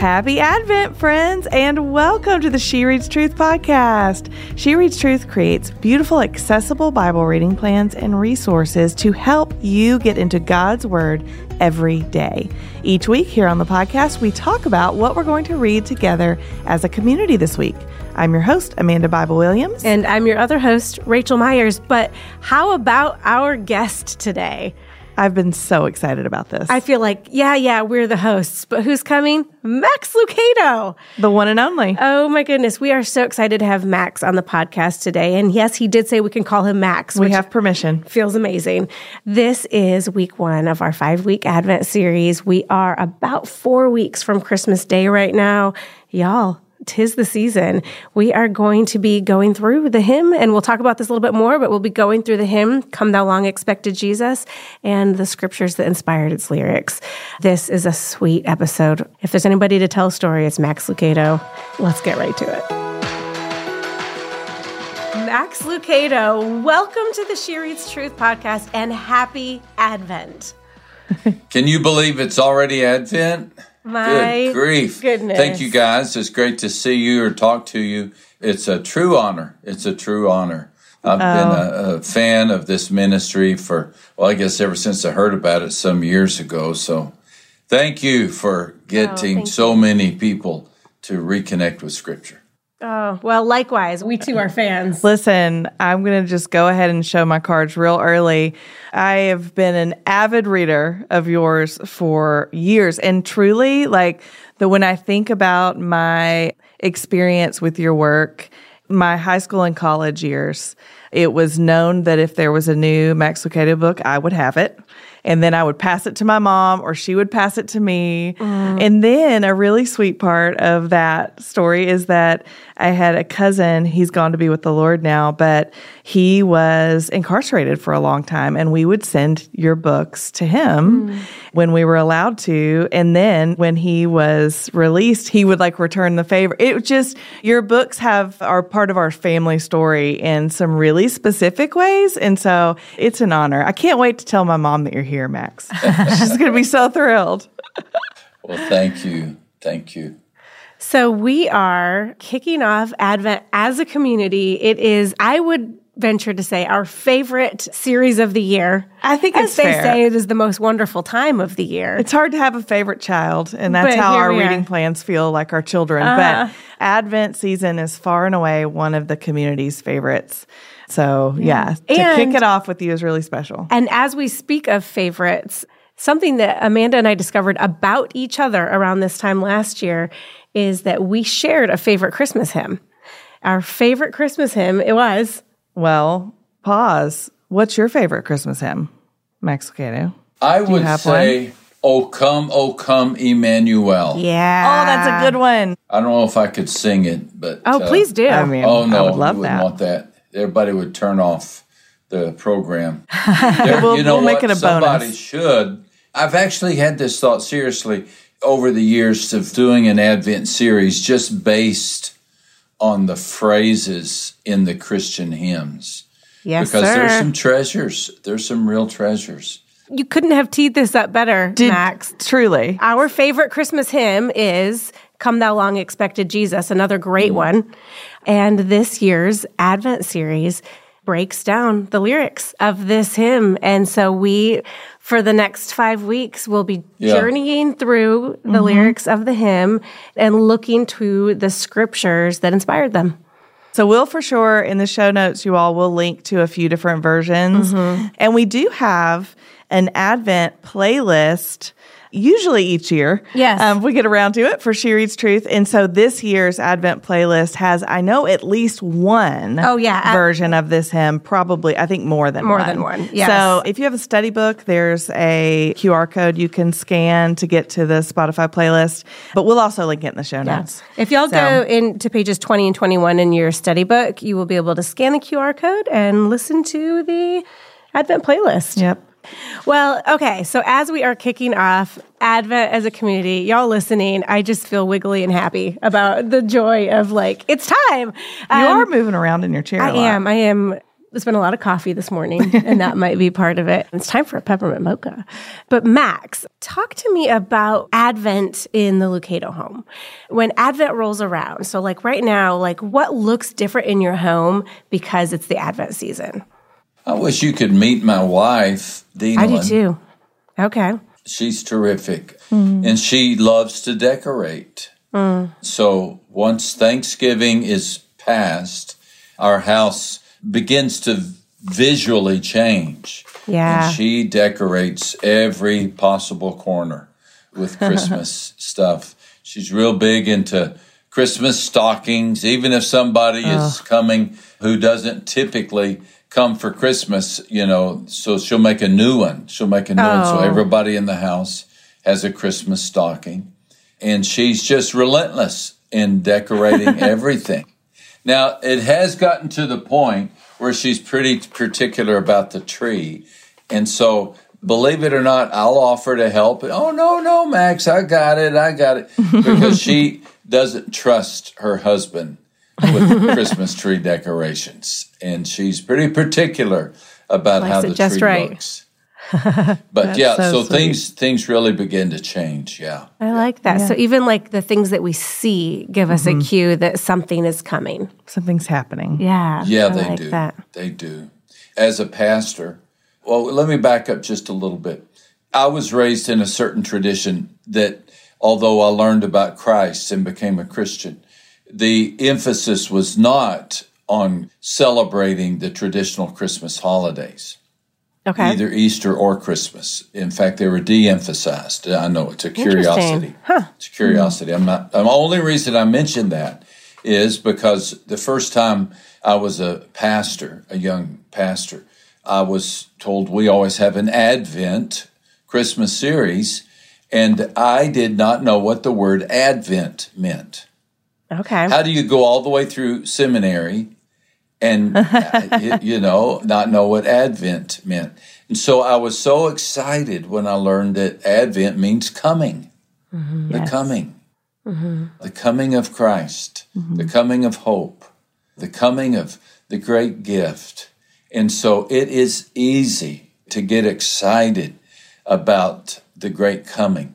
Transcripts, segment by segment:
Happy Advent, friends, and welcome to the She Reads Truth podcast. She Reads Truth creates beautiful, accessible Bible reading plans and resources to help you get into God's Word every day. Each week here on the podcast, we talk about what we're going to read together as a community this week. I'm your host, Amanda Bible Williams. And I'm your other host, Rachel Myers. But how about our guest today? I've been so excited about this. I feel like, yeah, yeah, we're the hosts, but who's coming? Max Lucado. The one and only. Oh my goodness. We are so excited to have Max on the podcast today. And yes, he did say we can call him Max. We have permission. Feels amazing. This is week one of our five week Advent series. We are about four weeks from Christmas Day right now. Y'all, tis the season. We are going to be going through the hymn, and we'll talk about this a little bit more, but we'll be going through the hymn, Come Thou Long Expected Jesus, and the scriptures that inspired its lyrics. This is a sweet episode. If there's anybody to tell a story, it's Max Lucado. Let's get right to it. Max Lucado, welcome to the She Reads Truth podcast and happy Advent. Can you believe it's already Advent? My Good grief. goodness. Thank you guys. It's great to see you or talk to you. It's a true honor. It's a true honor. I've been oh. a, a fan of this ministry for, well, I guess ever since I heard about it some years ago. So thank you for oh, getting thank so many people to reconnect with Scripture. Oh, well, likewise. We too are fans. Listen, I'm going to just go ahead and show my cards real early. I have been an avid reader of yours for years. And truly, like, the when I think about my experience with your work, my high school and college years, it was known that if there was a new Max Lucado book, I would have it. And then I would pass it to my mom or she would pass it to me. Mm. And then a really sweet part of that story is that I had a cousin, he's gone to be with the Lord now, but he was incarcerated for a long time. And we would send your books to him mm. When we were allowed to. And then when he was released, he would like return the favor. It was just, your books have, are part of our family story in some really specific ways. And so it's an honor. I can't wait to tell my mom that you're here, Max. She's going to be so thrilled. Well, thank you. Thank you. So we are kicking off Advent as a community. It is, I would venture to say, our favorite series of the year. I think As it's they fair. say, it is the most wonderful time of the year. It's hard to have a favorite child, and that's But how our we are. reading plans feel like our children. Uh-huh. But Advent season is far and away one of the community's favorites. So, yeah, to And- kick it off with you is really special. And as we speak of favorites, something that Amanda and I discovered about each other around this time last year is that we shared a favorite Christmas hymn. Our favorite Christmas hymn, it was Well, pause. What's your favorite Christmas hymn, Max Lucado? I would have say, Oh, come, oh, come, Emmanuel. Yeah. Oh, that's a good one. I don't know if I could sing it, but. Oh, uh, please do. I mean, Oh no, I would love you wouldn't that. want that. Everybody would turn off the program. There- We'll- you know we'll make it a Somebody bonus. should. I've actually had this thought seriously over the years of doing an Advent series just based on the phrases in the Christian hymns. yes, because sir. there's some treasures. There's some real treasures. you couldn't have teed this up better, Did, Max. Truly. Our favorite Christmas hymn is Come Thou Long Expected Jesus, another great mm-hmm. one. And this year's Advent series breaks down the lyrics of this hymn. And so we, for the next five weeks, we'll be Yeah. journeying through the Mm-hmm. lyrics of the hymn and looking to the scriptures that inspired them. So we'll for sure in the show notes, you all will link to a few different versions. And we do have an Advent playlist. Usually each year, Yes. um, we get around to it for She Reads Truth, and so this year's Advent playlist has, I know, at least one. Oh, yeah. Version of this hymn. Probably, I think more than More one. than one, yes. So if you have a study book, there's a QR code you can scan to get to the Spotify playlist. But we'll also link it in the show notes. If y'all So- go into pages 20 and 21 in your study book, you will be able to scan the QR code and listen to the Advent playlist. Yep. Well, okay. So as we are kicking off Advent as a community, y'all listening, I just feel wiggly and happy about the joy of like, it's time. You Um, are moving around in your chair. I am. I am There's been a lot of coffee this morning, and that might be part of it. It's time for a peppermint mocha. But Max, talk to me about Advent in the Lucado home. When Advent rolls around, so like right now, like what looks different in your home because it's the Advent season? I wish you could meet my wife, Denalyn. I do too. Okay. She's terrific. Mm. And she loves to decorate. Mm. So once Thanksgiving is past, our house begins to visually change. Yeah. And she decorates every possible corner with Christmas stuff. She's real big into Christmas stockings, even if somebody oh. is coming who doesn't typically come for Christmas, you know, so she'll make a new one. She'll make a new oh. one so oh. everybody in the house has a Christmas stocking. And she's just relentless in decorating everything. Now, it has gotten to the point where she's pretty particular about the tree. And so, believe it or not, I'll offer to help. Oh, no, no, Max, I got it. I got it. Because she doesn't trust her husband with Christmas tree decorations. And she's pretty particular about Likes how the tree right. looks. but yeah, so, so things things really begin to change. Yeah, I like that. Yeah. So even like the things that we see give us mm-hmm. a cue that something is coming, something's happening. Yeah, yeah, I they like do. That. They do. As a pastor, well, let me back up just a little bit. I was raised in a certain tradition that, although I learned about Christ and became a Christian, the emphasis was not on celebrating the traditional Christmas holidays. Okay. Either Easter or Christmas. In fact, they were de-emphasized. I know it's a curiosity. Huh. It's a curiosity. I'm not. The only reason I mentioned that is because the first time I was a pastor, a young pastor, I was told we always have an Advent Christmas series, and I did not know what the word Advent meant. Okay. How do you go all the way through seminary and uh, you know not know what advent meant and so i was so excited when i learned that advent means coming mm-hmm, the yes. coming mm-hmm. the coming of christ mm-hmm. the coming of hope the coming of the great gift and so it is easy to get excited about the great coming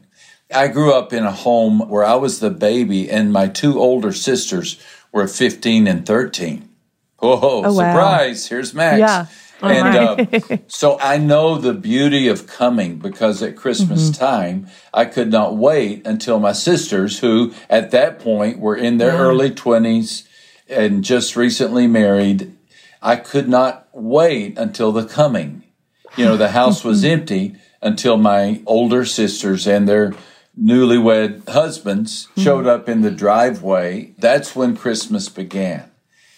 i grew up in a home where i was the baby and my two older sisters were 15 and 13 Oh, oh surprise! Wow. Here's Max. Yeah. and uh, so I know the beauty of coming because at Christmas mm-hmm. time, I could not wait until my sisters, who at that point were in their yeah. early 20s and just recently married, I could not wait until the coming. You know, the house was empty until my older sisters and their newlywed husbands showed up in the driveway. That's when Christmas began.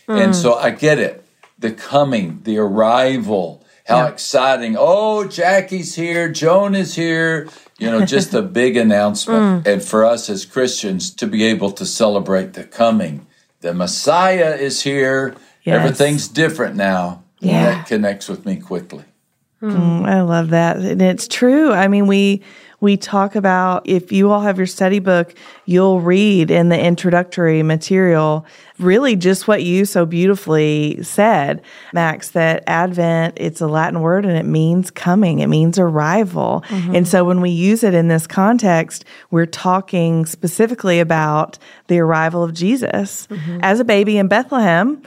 Mm. And so I get it. The coming, the arrival, how yeah. exciting. Oh, Jackie's here. Joan is here. You know, just a big announcement. Mm. And for us as Christians to be able to celebrate the coming, the Messiah is here. Yes. Everything's different now. Yeah. That connects with me quickly. Mm, I love that. And it's true. I mean, we we talk about if you all have your study book, you'll read in the introductory material really just what you so beautifully said, Max, that Advent, it's a Latin word and it means coming, it means arrival. Mm-hmm. And so when we use it in this context, we're talking specifically about the arrival of Jesus mm-hmm. as a baby in Bethlehem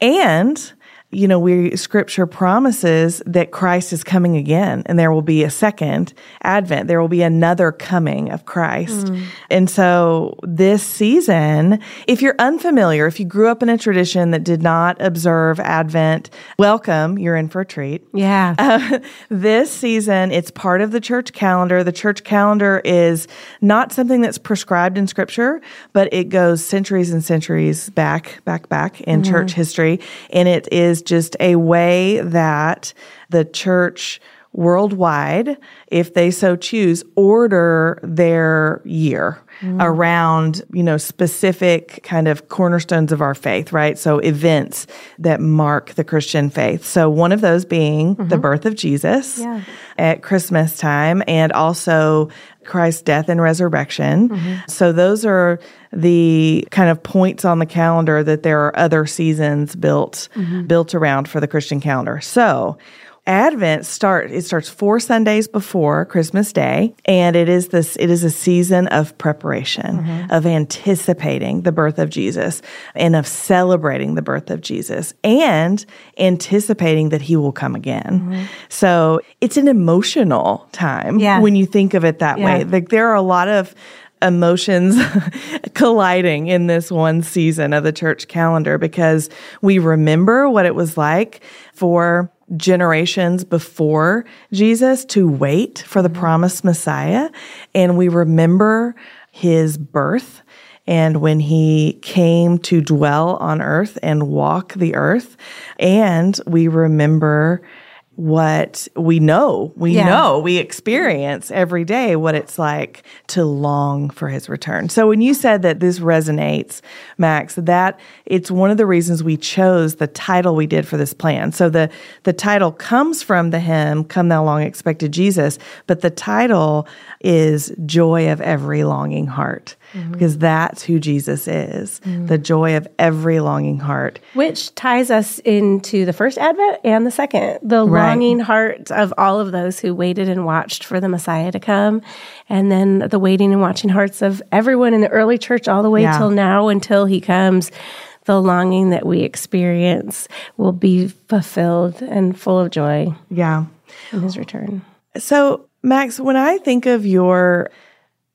and you know, we scripture promises that Christ is coming again and there will be a second advent. There will be another coming of Christ. Mm. And so this season, if you're unfamiliar, if you grew up in a tradition that did not observe Advent, welcome. You're in for a treat. Yeah. Uh, this season, it's part of the church calendar. The church calendar is not something that's prescribed in scripture, but it goes centuries and centuries back, back, back in mm. church history. And it is just a way that the church worldwide, if they so choose, order their year mm. around, you know, specific kind of cornerstones of our faith, right? So events that mark the Christian faith. So one of those being the mm-hmm. birth of Jesus Yeah. at Christmas time and also Christ's death and resurrection. Mm-hmm. So those are the kind of points on the calendar that there are other seasons built mm-hmm. built around for the Christian calendar. So Advent start it starts four Sundays before Christmas Day and it is this it is a season of preparation mm-hmm. of anticipating the birth of Jesus and of celebrating the birth of Jesus and anticipating that he will come again. Mm-hmm. So it's an emotional time Yeah. when you think of it that way. Like there are a lot of emotions colliding in this one season of the church calendar because we remember what it was like for generations before Jesus to wait for the mm-hmm. promised Messiah. And we remember his birth and when he came to dwell on earth and walk the earth. And we remember what we know, we Yeah. know, we experience every day what it's like to long for his return. So when you said that this resonates, Max, that it's one of the reasons we chose the title we did for this plan. So the the title comes from the hymn "Come Thou Long Expected Jesus," but the title is "Joy of Every Longing Heart." Mm-hmm. Because that's who Jesus is, mm-hmm. the joy of every longing heart. Which ties us into the first Advent and the second, the Right. longing heart of all of those who waited and watched for the Messiah to come. And then the waiting and watching hearts of everyone in the early church all the way Yeah. till now until he comes. The longing that we experience will be fulfilled and full of joy Yeah. in his return. So, Max, when I think of your,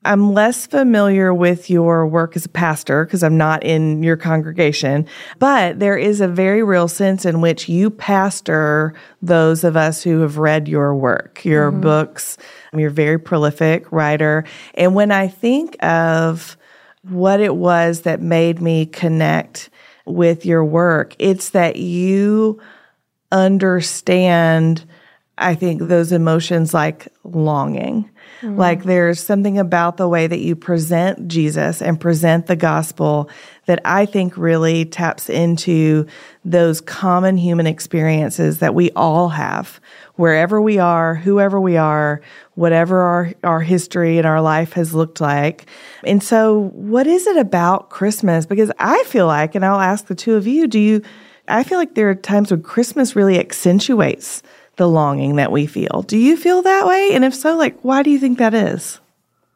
I'm less familiar with your work as a pastor because I'm not in your congregation, but there is a very real sense in which you pastor those of us who have read your work, your mm-hmm. books. You're a very prolific writer. And when I think of what it was that made me connect with your work, it's that you understand, I think, those emotions like longing. Mm. Like there's something about the way that you present Jesus and present the gospel that I think really taps into those common human experiences that we all have, wherever we are, whoever we are, whatever our, our history and our life has looked like. And so, what is it about Christmas? Because I feel like, and I'll ask the two of you, do you, I feel like there are times when Christmas really accentuates the longing that we feel. Do you feel that way? And if so, like, why do you think that is?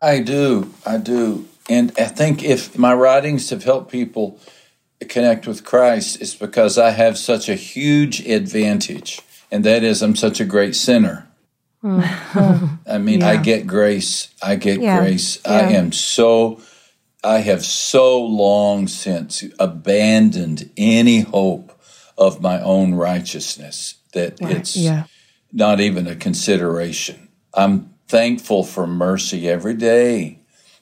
I do. I do. And I think if my writings have helped people connect with Christ, it's because I have such a huge advantage, and that is I'm such a great sinner. Mm-hmm. I mean, I get grace. I get Yeah. grace. I am so, I have so long since abandoned any hope of my own righteousness that it's Yeah. Not even a consideration. I'm thankful for mercy every day.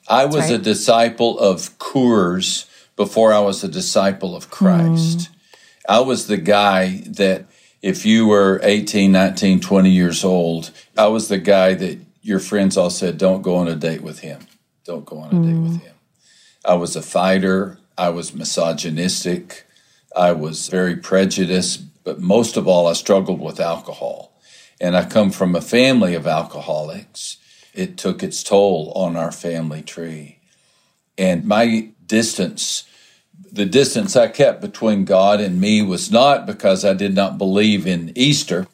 I was a disciple of Coors before I was a disciple of Christ. Mm. I was the guy that if you were 18, 19, 20 years old, I was the guy that your friends all said, don't go on a date with him. Don't go on a date with mm. him. I was a fighter. I was misogynistic. I was very prejudiced, but most of all, I struggled with alcohol. And I come from a family of alcoholics. It took its toll on our family tree. And my distance, the distance I kept between God and me was not because I did not believe in Easter,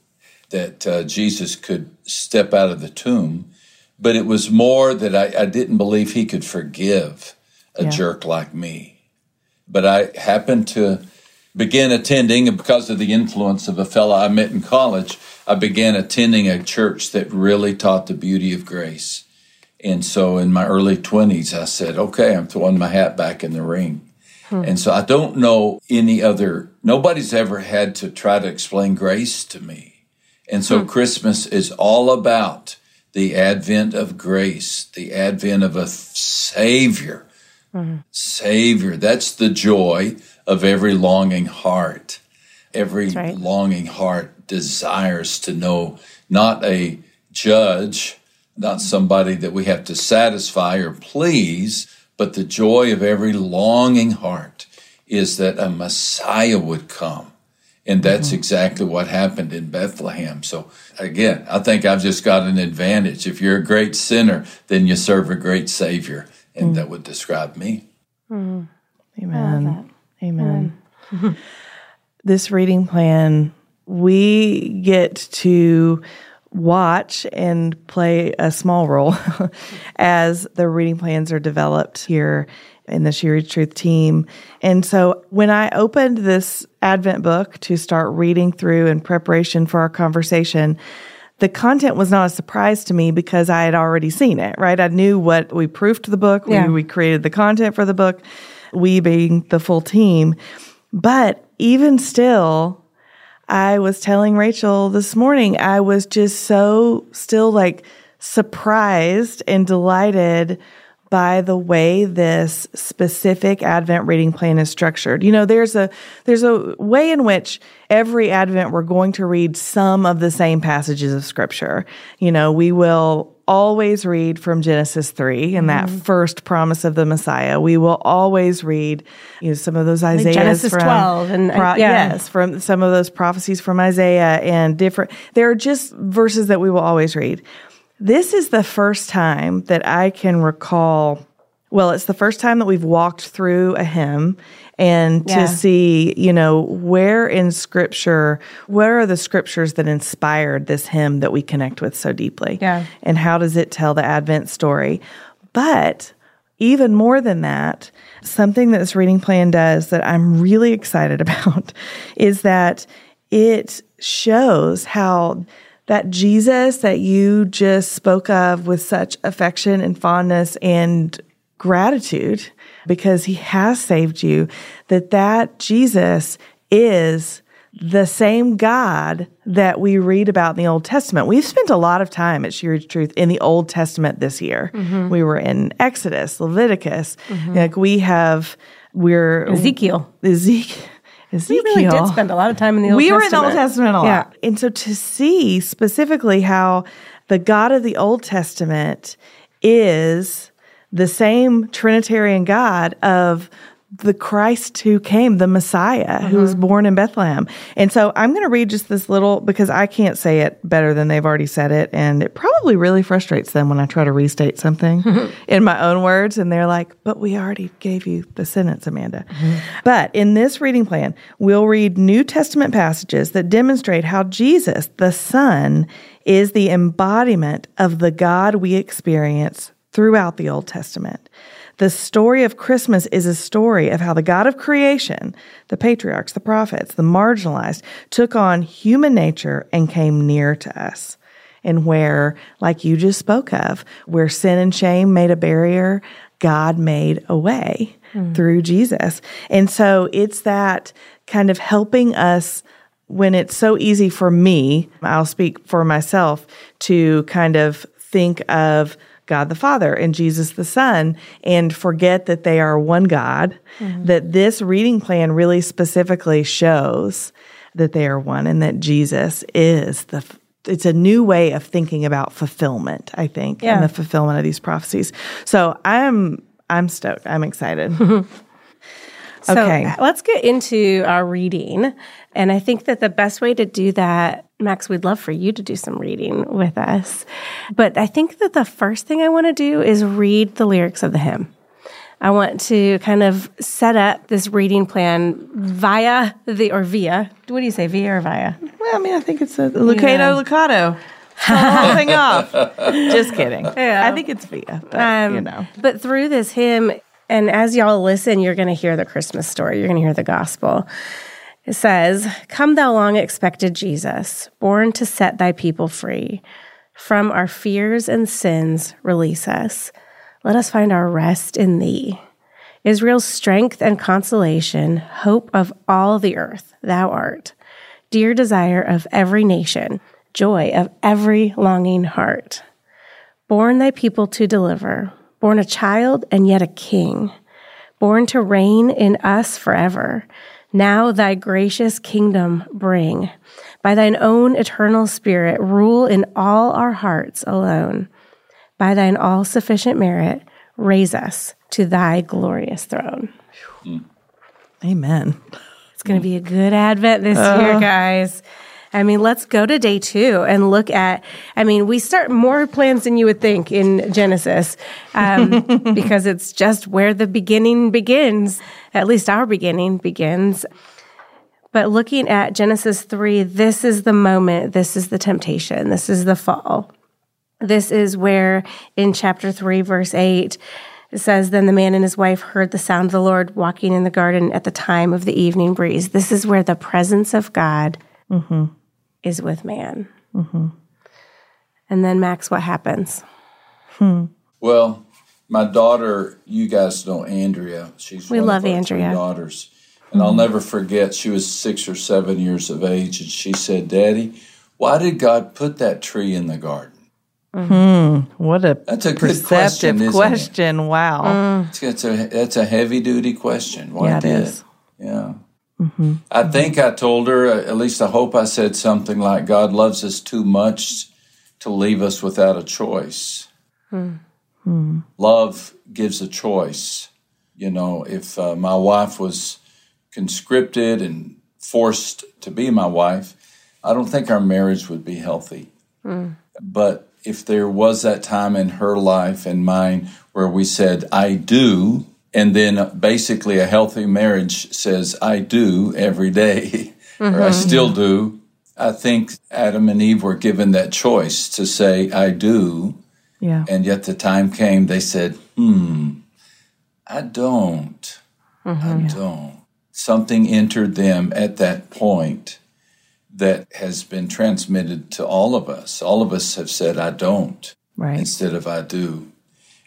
that uh, Jesus could step out of the tomb, but it was more that I, I didn't believe he could forgive a Yeah. jerk like me. But I happened to begin attending, and because of the influence of a fellow I met in college, I began attending a church that really taught the beauty of grace. And so in my early 20s, I said, okay, I'm throwing my hat back in the ring. Hmm. And so I don't know any other, nobody's ever had to try to explain grace to me. And so hmm. Christmas is all about the advent of grace, the advent of a Savior. Hmm. Savior. That's the joy of every longing heart. Every right. longing heart desires to know not a judge, not somebody that we have to satisfy or please, but the joy of every longing heart is that a Messiah would come. And that's mm-hmm. exactly what happened in Bethlehem. So again, I think I've just got an advantage. If you're a great sinner, then you serve a great Savior. And mm. that would describe me. Mm. Amen. Amen. Amen. this reading plan, we get to watch and play a small role as the reading plans are developed here in the She Reads Truth team. And so when I opened this Advent book to start reading through in preparation for our conversation, the content was not a surprise to me because I had already seen it, right? I knew what we proofed the book, yeah. we, we created the content for the book, we being the full team. But even still, I was telling Rachel this morning, I was just so still like surprised and delighted by the way this specific advent reading plan is structured. You know, there's a there's a way in which every advent we're going to read some of the same passages of scripture. You know, we will always read from Genesis 3 and that mm-hmm. first promise of the Messiah. We will always read, you know, some of those Isaiah like Genesis from, 12 and pro- yeah. yes, from some of those prophecies from Isaiah and different there are just verses that we will always read. This is the first time that I can recall well, it's the first time that we've walked through a hymn and yeah. to see, you know, where in scripture, where are the scriptures that inspired this hymn that we connect with so deeply? Yeah. And how does it tell the Advent story? But even more than that, something that this reading plan does that I'm really excited about is that it shows how that Jesus that you just spoke of with such affection and fondness and gratitude because he has saved you, that that Jesus is the same God that we read about in the Old Testament. We've spent a lot of time at She Reads Truth in the Old Testament this year. Mm-hmm. We were in Exodus, Leviticus. Mm-hmm. Like we have, we're Ezekiel. Ezekiel. Ezekiel. We really did spend a lot of time in the Old Testament. we Testament. were in the Old Testament a lot. Yeah. And so to see specifically how the God of the Old Testament is the same Trinitarian God of the Christ who came, the Messiah who was mm-hmm. born in Bethlehem. And so I'm going to read just this little because I can't say it better than they've already said it. And it probably really frustrates them when I try to restate something in my own words. And they're like, but we already gave you the sentence, Amanda. Mm-hmm. But in this reading plan, we'll read New Testament passages that demonstrate how Jesus, the Son, is the embodiment of the God we experience throughout the Old Testament. The story of Christmas is a story of how the God of creation, the patriarchs, the prophets, the marginalized, took on human nature and came near to us. And where, like you just spoke of, where sin and shame made a barrier, God made a way mm. through Jesus. And so it's that kind of helping us when it's so easy for me, I'll speak for myself, to kind of think of God the Father and Jesus the Son and forget that they are one God, mm-hmm. that this reading plan really specifically shows that they are one and that Jesus is the it's a new way of thinking about fulfillment, I think, yeah. and the fulfillment of these prophecies. So I'm I'm stoked. I'm excited. So okay. let's get into our reading. And I think that the best way to do that, Max, we'd love for you to do some reading with us. But I think that the first thing I want to do is read the lyrics of the hymn. I want to kind of set up this reading plan via the, or via, what do you say, via or via? Well, I mean, I think it's a Lucado. Lucado. whole thing off. Just kidding. Yeah. I think it's via, but um, you know. But through this hymn, and as y'all listen, you're going to hear the Christmas story. You're going to hear the gospel. It says, Come, thou long expected Jesus, born to set thy people free. From our fears and sins, release us. Let us find our rest in thee. Israel's strength and consolation, hope of all the earth, thou art. Dear desire of every nation, joy of every longing heart. Born thy people to deliver, born a child and yet a king, born to reign in us forever. Now thy gracious kingdom bring. By thine own eternal spirit, rule in all our hearts alone. By thine all sufficient merit, raise us to thy glorious throne. Hmm. Amen. It's going to be a good Advent this year, uh. guys. I mean, let's go to day two and look at. I mean, we start more plans than you would think in Genesis um, because it's just where the beginning begins, at least our beginning begins. But looking at Genesis 3, this is the moment, this is the temptation, this is the fall. This is where in chapter 3, verse 8, it says, Then the man and his wife heard the sound of the Lord walking in the garden at the time of the evening breeze. This is where the presence of God is with man. Mm-hmm. And then, Max, what happens? Hmm. Well, my daughter, you guys know Andrea. She's We one love of our Andrea. Three daughters, and I'll mm-hmm. never forget. She was six or seven years of age, and she said, "Daddy, why did God put that tree in the garden?" Mm-hmm. Hmm. What a That's a good perceptive question, isn't it? question. Wow. Mm. It's, it's a that's a heavy duty question. Why Yeah, it did? is. Yeah. I think I told her, uh, at least I hope I said something like, God loves us too much to leave us without a choice. Love gives a choice. You know, if uh, my wife was conscripted and forced to be my wife, I don't think our marriage would be healthy. But if there was that time in her life and mine where we said, I do, and then basically a healthy marriage says, I do every day, or I still do, I think Adam and Eve were given that choice to say, I do. Yeah. And yet the time came, they said, hmm, I don't. I don't. Something entered them at that point that has been transmitted to all of us. All of us have said, I don't Right. instead of I do.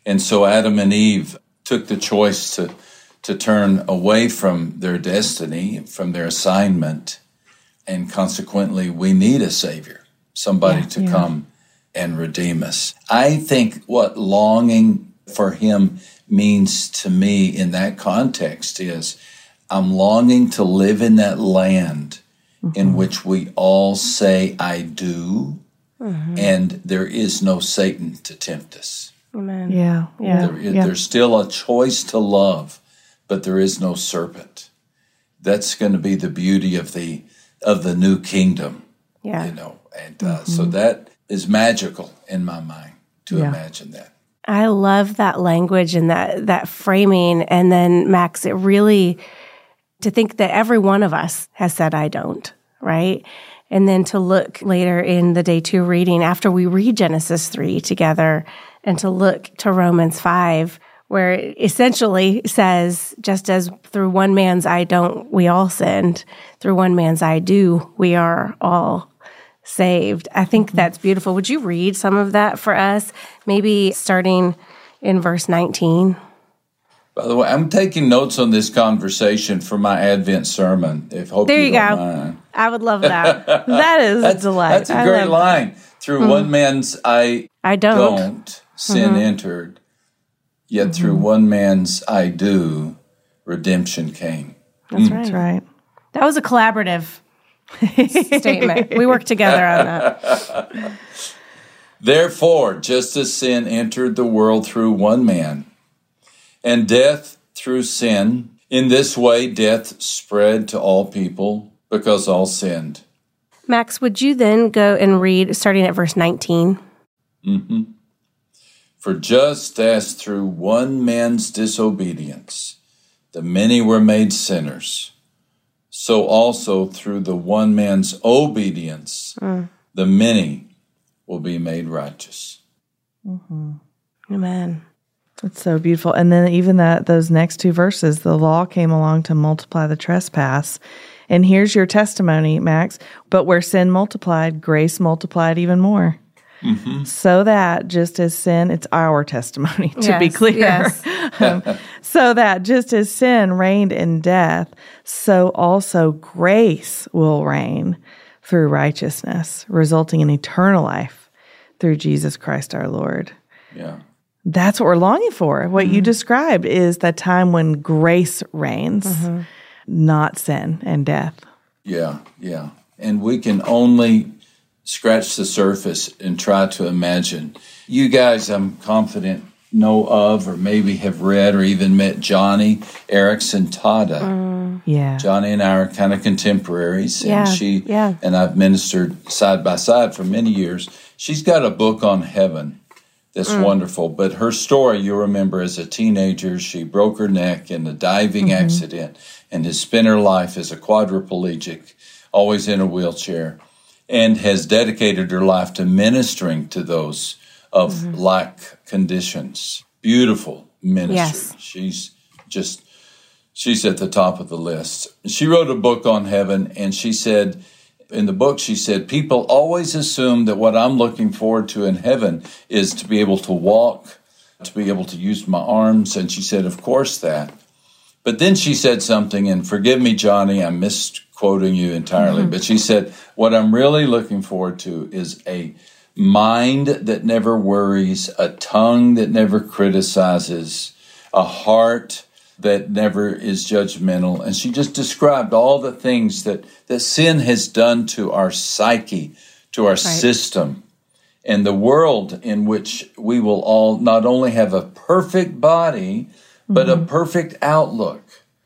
And so Adam and Eve took the choice to, to turn away from their destiny, from their assignment, and consequently, we need a Savior, somebody to come and redeem us. I think what longing for Him means to me in that context is I'm longing to live in that land in mm-hmm. which we all say, I do, mm-hmm. and there is no Satan to tempt us. Amen. Yeah. Yeah. There yeah. There's still a choice to love, but there is no serpent. That's going to be the beauty of the of the new kingdom, Yeah. you know. And uh, so that is magical in my mind to Yeah. imagine that. I love that language and that that framing. And then Max, it really to think that every one of us has said I don't, right? And then to look later in the day two reading after we read Genesis three together and to look to Romans five, where it essentially says, just as through one man's I don't, we all sinned, through one man's I do, we are all saved. I think that's beautiful. Would you read some of that for us? Maybe starting in verse 19. By the way, I'm taking notes on this conversation for my Advent sermon. If hope There you don't go. mind. I would love that. that is That's, a delight. that's a I great love- line. Through Mm-hmm. one man's I I don't. don't, sin Mm-hmm. entered, yet through mm-hmm. one man's I do, redemption came. That's hmm. right. That's right. That was a collaborative statement. We worked together on that. Therefore, just as sin entered the world through one man, and death through sin, in this way death spread to all people because all sinned. Max, would you then go and read starting at verse 19? For just as through one man's disobedience the many were made sinners, so also through the one man's obedience mm. the many will be made righteous. Mm-hmm. Amen. It's so beautiful. And then even that those next two verses, the law came along to multiply the trespass. And here's your testimony, Max. But where sin multiplied, grace multiplied even more. Mm-hmm. So that just as sin, it's our testimony to be clear. yes. Um, so that just as sin reigned in death, so also grace will reign through righteousness, resulting in eternal life through Jesus Christ our Lord. Yeah. That's what we're longing for. What you mm-hmm. described is the time when grace reigns. Mm-hmm. not sin and death. Yeah, yeah. And we can only scratch the surface and try to imagine. You guys, I'm confident, know of or maybe have read or even met Joni Eareckson Tada. Mm. Yeah. Joni and I are kind of contemporaries, and Yeah, she yeah. and I've ministered side by side for many years. She's got a book on heaven that's Mm. wonderful. But her story, you remember, as a teenager, she broke her neck in a diving Mm-hmm. accident and has spent her life as a quadriplegic, always in a wheelchair, and has dedicated her life to ministering to those of Mm-hmm. like conditions. Beautiful ministry. Yes. She's just she's at the top of the list. She wrote a book on heaven, and she said, in the book, she said, people always assume that what I'm looking forward to in heaven is to be able to walk, to be able to use my arms. And she said, of course that. But then she said something, and forgive me, Joni, I'm misquoting you entirely, mm-hmm. but she said, what I'm really looking forward to is a mind that never worries, a tongue that never criticizes, a heart that never is judgmental. And she just described all the things that, that sin has done to our psyche, to our system, and the world in which we will all not only have a perfect body, but a mm-hmm. perfect outlook.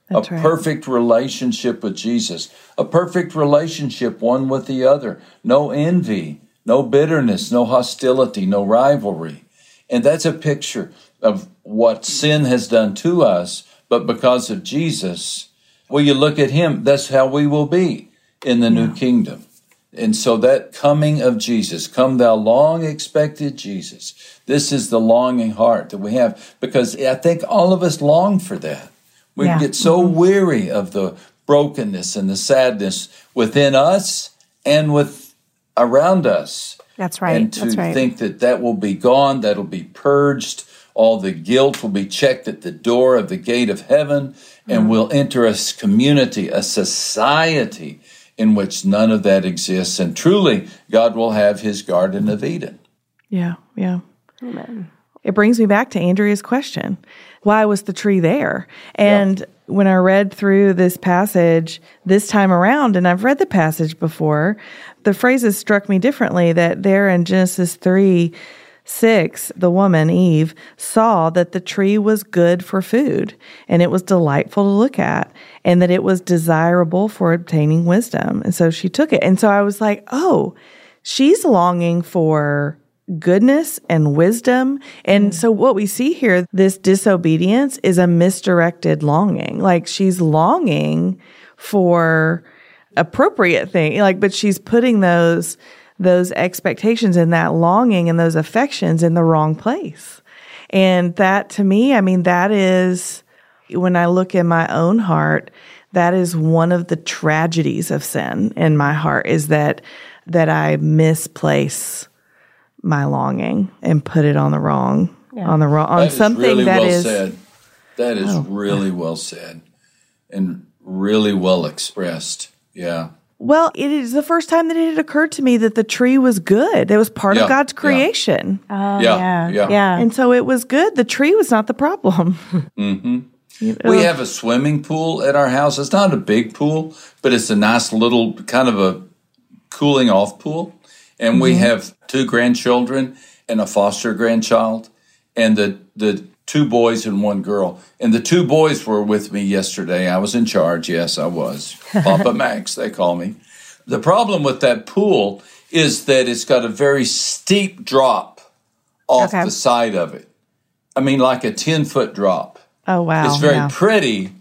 That's a right. perfect relationship with Jesus, a perfect relationship one with the other, no envy, no bitterness, no hostility, no rivalry. And that's a picture of what sin has done to us, but because of Jesus, well, you look at him, that's how we will be in the new kingdom. And so that coming of Jesus, come thou long expected Jesus, this is the longing heart that we have because I think all of us long for that. We Yeah. get so mm-hmm. weary of the brokenness and the sadness within us and with around us. That's right. And to That's right. think that that will be gone, that'll be purged, all the guilt will be checked at the door of the gate of heaven, and mm-hmm. we'll enter a community, a society in which none of that exists. And truly, God will have his Garden of Eden. Yeah, yeah. Amen. It brings me back to Andrea's question. Why was the tree there? And when I read through this passage this time around, and I've read the passage before, the phrases struck me differently that there in Genesis 3 6, the woman, Eve, saw that the tree was good for food and it was delightful to look at and that it was desirable for obtaining wisdom. And so she took it. And so I was like, oh, she's longing for goodness and wisdom. And mm. so what we see here, this disobedience is a misdirected longing. Like she's longing for appropriate thing, like, but she's putting those those expectations and that longing and those affections in the wrong place. And that to me, I mean, that is when I look in my own heart, that is one of the tragedies of sin in my heart is that that I misplace my longing and put it on the wrong on the wrong on That is something really that well is said. That is Oh. really well said and really well expressed. Yeah. Well it is the first time that it had occurred to me that the tree was good it was part Yeah, of god's yeah. creation oh, Yeah, yeah. yeah. Yeah. and so it was good the tree was not the problem mm-hmm. We have a swimming pool at our house. It's not a big pool, but it's a nice little kind of a cooling off pool. And we mm-hmm. have two grandchildren and a foster grandchild, and the the two boys and one girl. And the two boys were with me yesterday. I was in charge. Yes, I was. Papa Max, they call me. The problem with that pool is that it's got a very steep drop off Okay. the side of it. I mean, like a 10 foot drop. oh wow It's very yeah. pretty,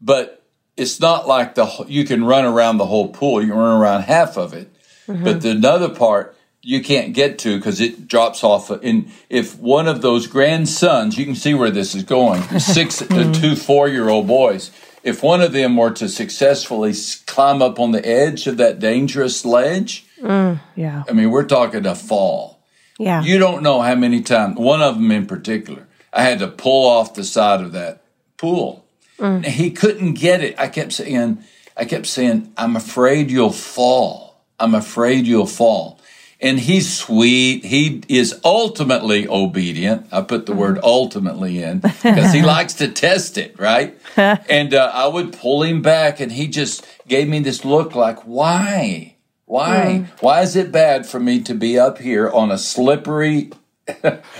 but it's not like the you can run around the whole pool. You can run around half of it, mm-hmm. but the another part you can't get to because it drops off. And if one of those grandsons, you can see where this is going. Six to two four year old boys. If one of them were to successfully climb up on the edge of that dangerous ledge, mm, yeah I mean, we're talking a fall. yeah. You don't know how many times, one of them in particular, I had to pull off the side of that pool. Mm. And He couldn't get it. I kept saying, I kept saying, I'm afraid you'll fall. I'm afraid you'll fall. And he's sweet. He is ultimately obedient. I put the word ultimately in because he likes to test it, right? and uh, I would pull him back, and he just gave me this look like, why? Why? Why is it bad for me to be up here on a slippery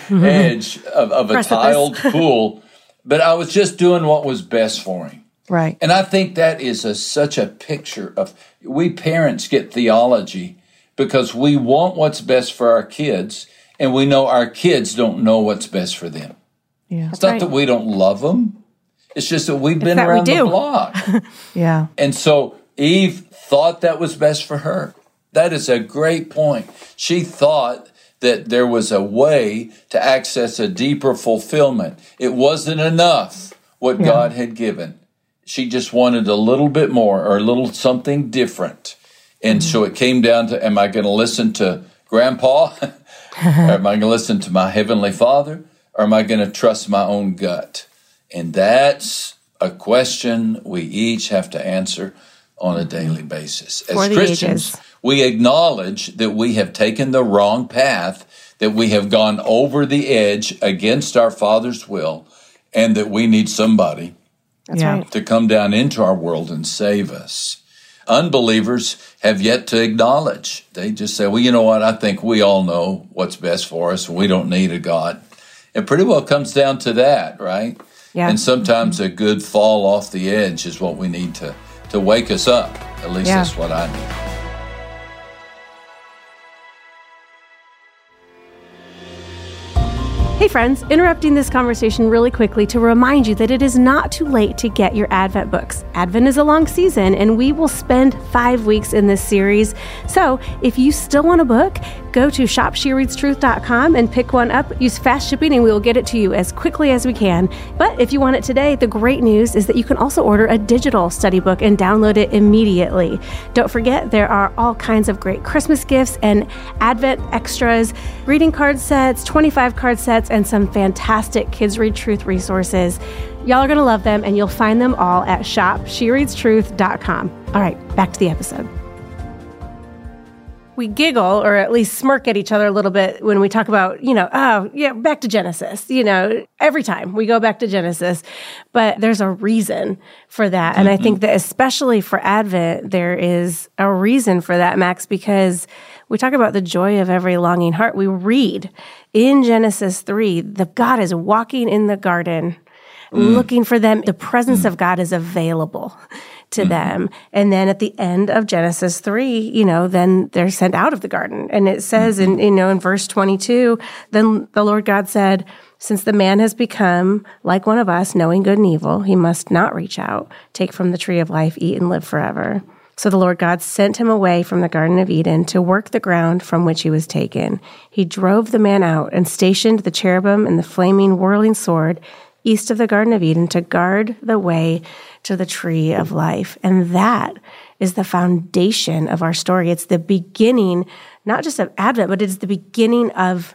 edge of, of a tiled pool? But I was just doing what was best for him. Right. And I think that is a, such a picture of we parents get theology because we want what's best for our kids and we know our kids don't know what's best for them. Yeah. It's not right. that we don't love them. It's just that we've been that we around the block. Yeah. and so Eve thought that was best for her. That is a great point. She thought that there was a way to access a deeper fulfillment. It wasn't enough what God had given. She just wanted a little bit more or a little something different. And so it came down to am I going to listen to grandpa? or am I going to listen to my heavenly father? Or am I going to trust my own gut? And that's a question we each have to answer on a daily basis. As Christians, ages. we acknowledge that we have taken the wrong path, that we have gone over the edge against our Father's will, and that we need somebody That's Yeah. right. to come down into our world and save us. Unbelievers have yet to acknowledge. They just say, well, you know what? I think we all know what's best for us. We don't need a God. It pretty well comes down to that, right? Yeah. And sometimes a good fall off the edge is what we need to, to wake us up. At least Yeah. that's what I need. Hey, friends, interrupting this conversation really quickly to remind you that it is not too late to get your Advent books. Advent is a long season, and we will spend five weeks in this series. So, if you still want a book, go to shopshereadstruth.com and pick one up. Use fast shipping, and we will get it to you as quickly as we can. But if you want it today, the great news is that you can also order a digital study book and download it immediately. Don't forget, there are all kinds of great Christmas gifts and Advent extras, reading card sets, 25 card sets, and some fantastic Kids Read Truth resources. Y'all are going to love them, and you'll find them all at shopshereadstruth.com. All right, back to the episode. We giggle or at least smirk at each other a little bit when we talk about, you know, oh, yeah, back to Genesis. You know, every time we go back to Genesis, but there's a reason for that. And I mm-hmm. think that especially for Advent, there is a reason for that, Max, because we talk about the joy of every longing heart. We read in Genesis 3, the God is walking in the garden mm. looking for them. The presence mm. of God is available to mm. them. And then at the end of Genesis 3, you know, then they're sent out of the garden. And it says in, mm-hmm. you know, in verse 22, then the Lord God said, since the man has become like one of us, knowing good and evil, he must not reach out, take from the tree of life, eat and live forever. So the Lord God sent him away from the Garden of Eden to work the ground from which he was taken. He drove the man out and stationed the cherubim and the flaming, whirling sword east of the Garden of Eden to guard the way to the tree of life. And that is the foundation of our story. It's the beginning, not just of Advent, but it's the beginning of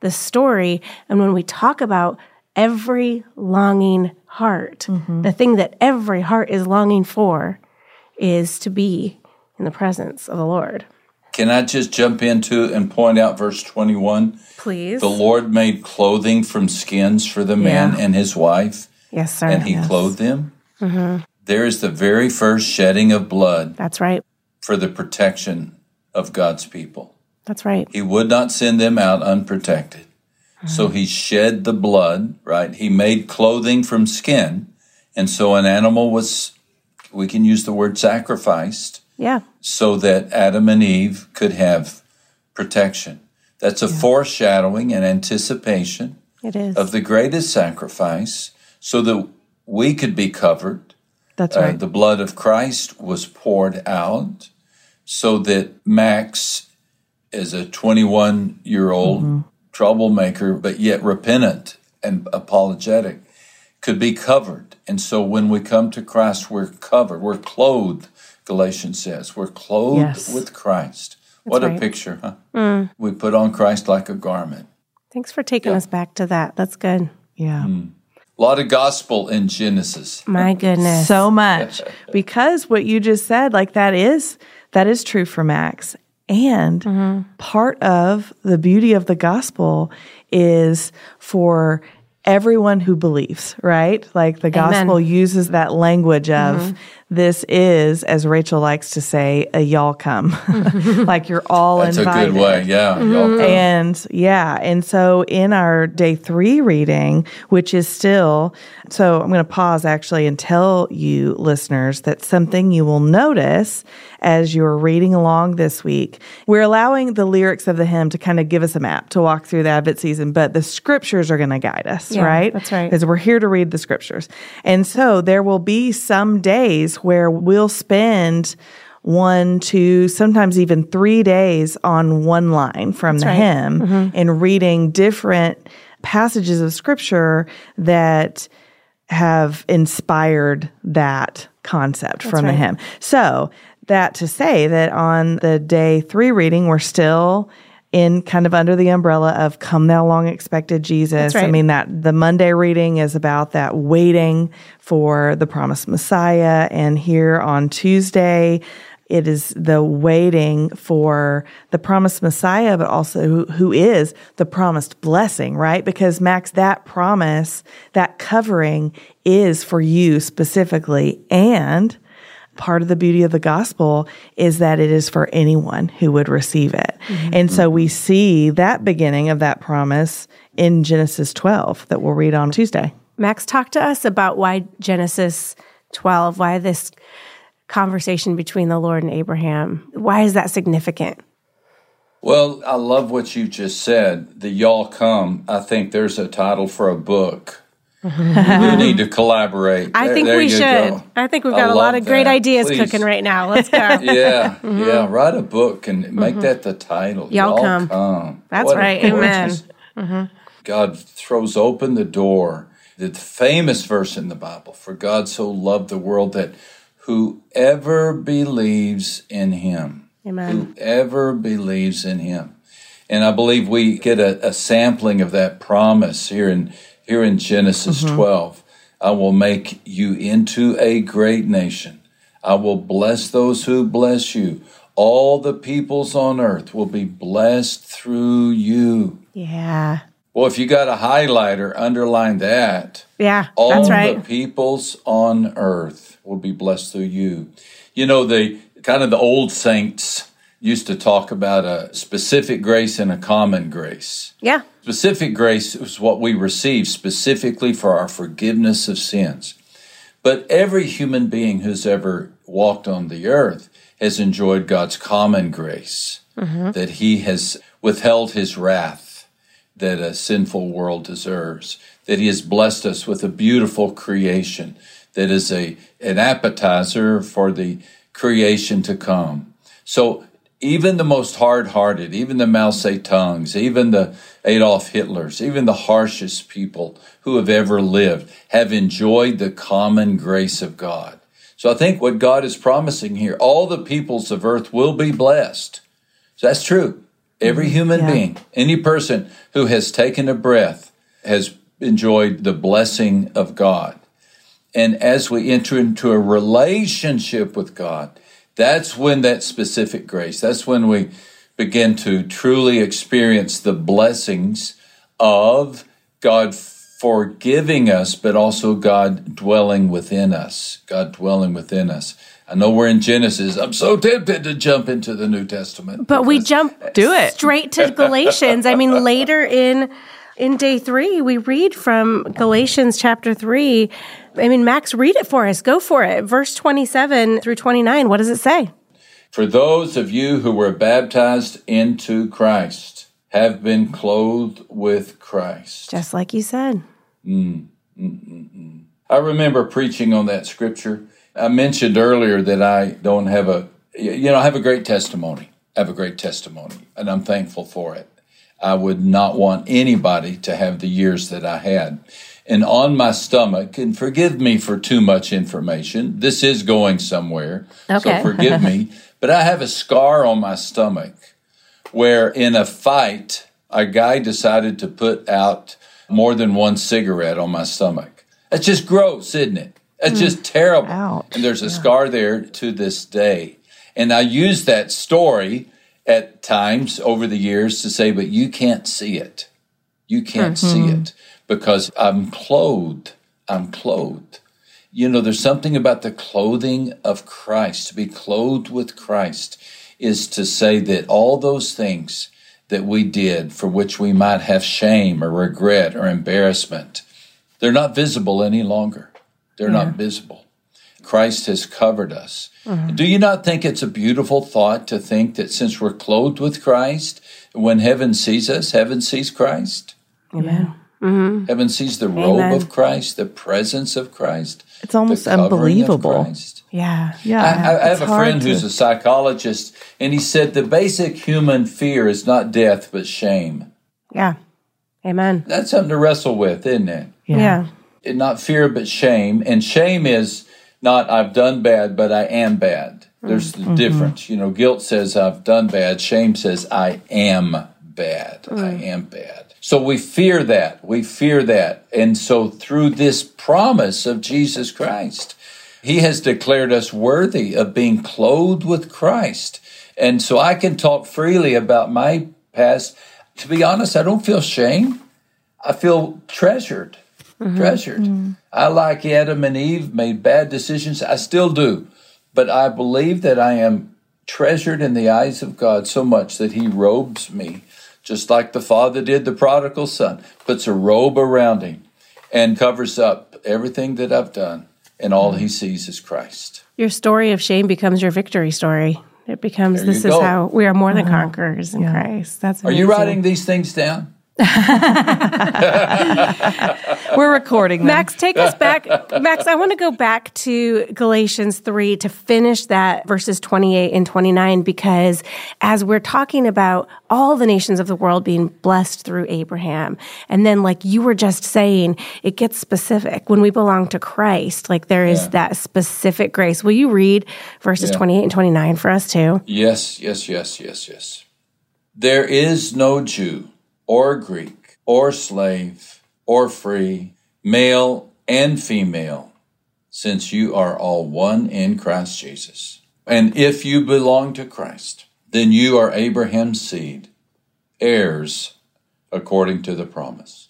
the story. And when we talk about every longing heart, mm-hmm. the thing that every heart is longing for is to be in the presence of the Lord. Can I just jump into and point out verse 21? Please. The Lord made clothing from skins for the man Yeah. and his wife, yes, sir. and he Yes. clothed them. Mm-hmm. There is the very first shedding of blood That's right. for the protection of God's people. That's right. He would not send them out unprotected. Mm-hmm. So he shed the blood, right? He made clothing from skin. And so an animal was, we can use the word sacrificed, Yeah. so that Adam and Eve could have protection. That's a foreshadowing and anticipation It is. of the greatest sacrifice so that we could be covered. That's Uh, right. the blood of Christ was poured out so that Max, as a 21 year old troublemaker, but yet repentant and apologetic, could be covered. And so when we come to Christ, we're covered, we're clothed, Galatians says. We're clothed Yes. with Christ. what a right. picture, huh? Mm. We put on Christ like a garment. Thanks for taking us back to that. That's good. yeah. A lot of gospel in Genesis. My goodness. so much because what you just said like that is that is true for max And mm-hmm. part of the beauty of the gospel is for everyone who believes, right? Like the gospel uses that language of mm-hmm. This is, as Rachel likes to say, a y'all come. like you're all That's invited. a good way. Yeah. y'all come. And yeah, and so in our day three reading, which is still, so I'm going to pause actually and tell you listeners that something you will notice as you're reading along this week, we're allowing the lyrics of the hymn to kind of give us a map to walk through the Advent season, but the scriptures are going to guide us, Yeah, right? that's right. Because we're here to read the scriptures. And so there will be some days where we'll spend one, two, sometimes even three days on one line from the right. hymn mm-hmm. and reading different passages of scripture that have inspired that concept from the hymn. So, that to say that on the day three reading, we're still in kind of under the umbrella of come thou long expected Jesus. right. I mean, that the Monday reading is about that waiting for the promised Messiah. And here on Tuesday, it is the waiting for the promised Messiah, but also who, who is the promised blessing, right? Because Max, that promise, that covering is for you specifically. And part of the beauty of the gospel is that it is for anyone who would receive it. Mm-hmm. And so we see that beginning of that promise in Genesis 12 that we'll read on Tuesday. Max, talk to us about why Genesis 12, why this conversation between the Lord and Abraham, why is that significant? Well, I love what you just said. The y'all come. I think there's a title for a book. We need to collaborate. I There- think there we should. go. I think we've got a lot of great ideas Please. cooking right now. Let's go. Yeah, yeah. Write a book and make that the title. Mm-hmm. Y'all come. That's What right. Amen. gorgeous- God throws open the door. The famous verse in the Bible: "For God so loved the world that whoever believes in Him, Amen. whoever believes in Him." And I believe we get a, a sampling of that promise here in here in Genesis mm-hmm. 12. I will make you into a great nation. I will bless those who bless you. All the peoples on earth will be blessed through you. Yeah. Well, if you got a highlighter, underline that. Yeah. All that's right. the peoples on earth will be blessed through you. You know, the kind of the old saints used to talk about a specific grace and a common grace. Yeah. Specific grace is what we receive specifically for our forgiveness of sins. But every human being who's ever walked on the earth has enjoyed God's common grace, mm-hmm. that He has withheld His wrath that a sinful world deserves, that He has blessed us with a beautiful creation that is a, an appetizer for the creation to come. So even the most hard-hearted, even the Mao Zedongs, even the Adolf Hitlers, even the harshest people who have ever lived have enjoyed the common grace of God. So I think what God is promising here, all the peoples of earth will be blessed. So that's true. Every mm-hmm. human Yeah. being, any person who has taken a breath has enjoyed the blessing of God. And as we enter into a relationship with God, that's when that specific grace, that's when we begin to truly experience the blessings of God forgiving us, but also God dwelling within us. God dwelling within us. I know we're in Genesis. I'm so tempted to jump into the New Testament. But we jump Do it. straight to Galatians. I mean, later in in day three, we read from Galatians chapter three. I mean, Max, read it for us. Go for it. Verse twenty-seven through twenty-nine. What does it say? For those of you who were baptized into Christ have been clothed with Christ. Just like you said. Mm, mm, mm, I remember preaching on that scripture. I mentioned earlier that I don't have a, you know, I have a great testimony. I have a great testimony, and I'm thankful for it. I would not want anybody to have the years that I had. And on my stomach, and forgive me for too much information, this is going somewhere, Okay. so forgive me, but I have a scar on my stomach where in a fight, a guy decided to put out more than one cigarette on my stomach. That's just gross, isn't it? It's hmm. just terrible. Ouch. And there's a scar there to this day. And I use that story at times over the years to say, but you can't see it. You can't see mm-hmm. it because I'm clothed. I'm clothed. You know, there's something about the clothing of Christ. To be clothed with Christ is to say that all those things that we did for which we might have shame or regret or embarrassment, they're not visible any longer. They're not visible. Christ has covered us. Mm-hmm. Do you not think it's a beautiful thought to think that since we're clothed with Christ, when heaven sees us, heaven sees Christ? Amen. Mm-hmm. Heaven sees the robe Amen. of Christ, the presence of Christ. It's almost the covering of unbelievable. Christ. Yeah. Yeah, I, I it's have a friend to- who's a psychologist, and he said the basic human fear is not death, but shame. Yeah. Amen. That's something to wrestle with, isn't it? Yeah. It- Not fear, but shame. And shame is not I've done bad, but I am bad. There's the mm-hmm. difference. You know, guilt says I've done bad. Shame says I am bad. I mm. am bad. So we fear that. We fear that. And so through this promise of Jesus Christ, he has declared us worthy of being clothed with Christ. And so I can talk freely about my past. To be honest, I don't feel shame. I feel treasured. Mm-hmm. Treasured. Mm. I, like Adam and Eve, made bad decisions. I still do. But I believe that I am treasured in the eyes of God so much that He robes me, just like the Father did the prodigal son, puts a robe around him and covers up everything that I've done. And all He mm. sees is Christ. Your story of shame becomes your victory story. It becomes this you is how we are more than uh-huh. conquerors in Christ. That's Are you amazing. writing these things down? We're recording them. Max, take us back. Max, I want to go back to Galatians 3 to finish that verses 28 and 29 because as we're talking about all the nations of the world being blessed through Abraham, and then like you were just saying, it gets specific. When we belong to Christ, like there is Yeah. that specific grace. Will you read verses Yeah. 28 and 29 for us too? Yes, yes, yes, yes, yes. There is no Jew or Greek or slave or free, male and female, since you are all one in Christ Jesus. And if you belong to Christ, then you are Abraham's seed, heirs according to the promise.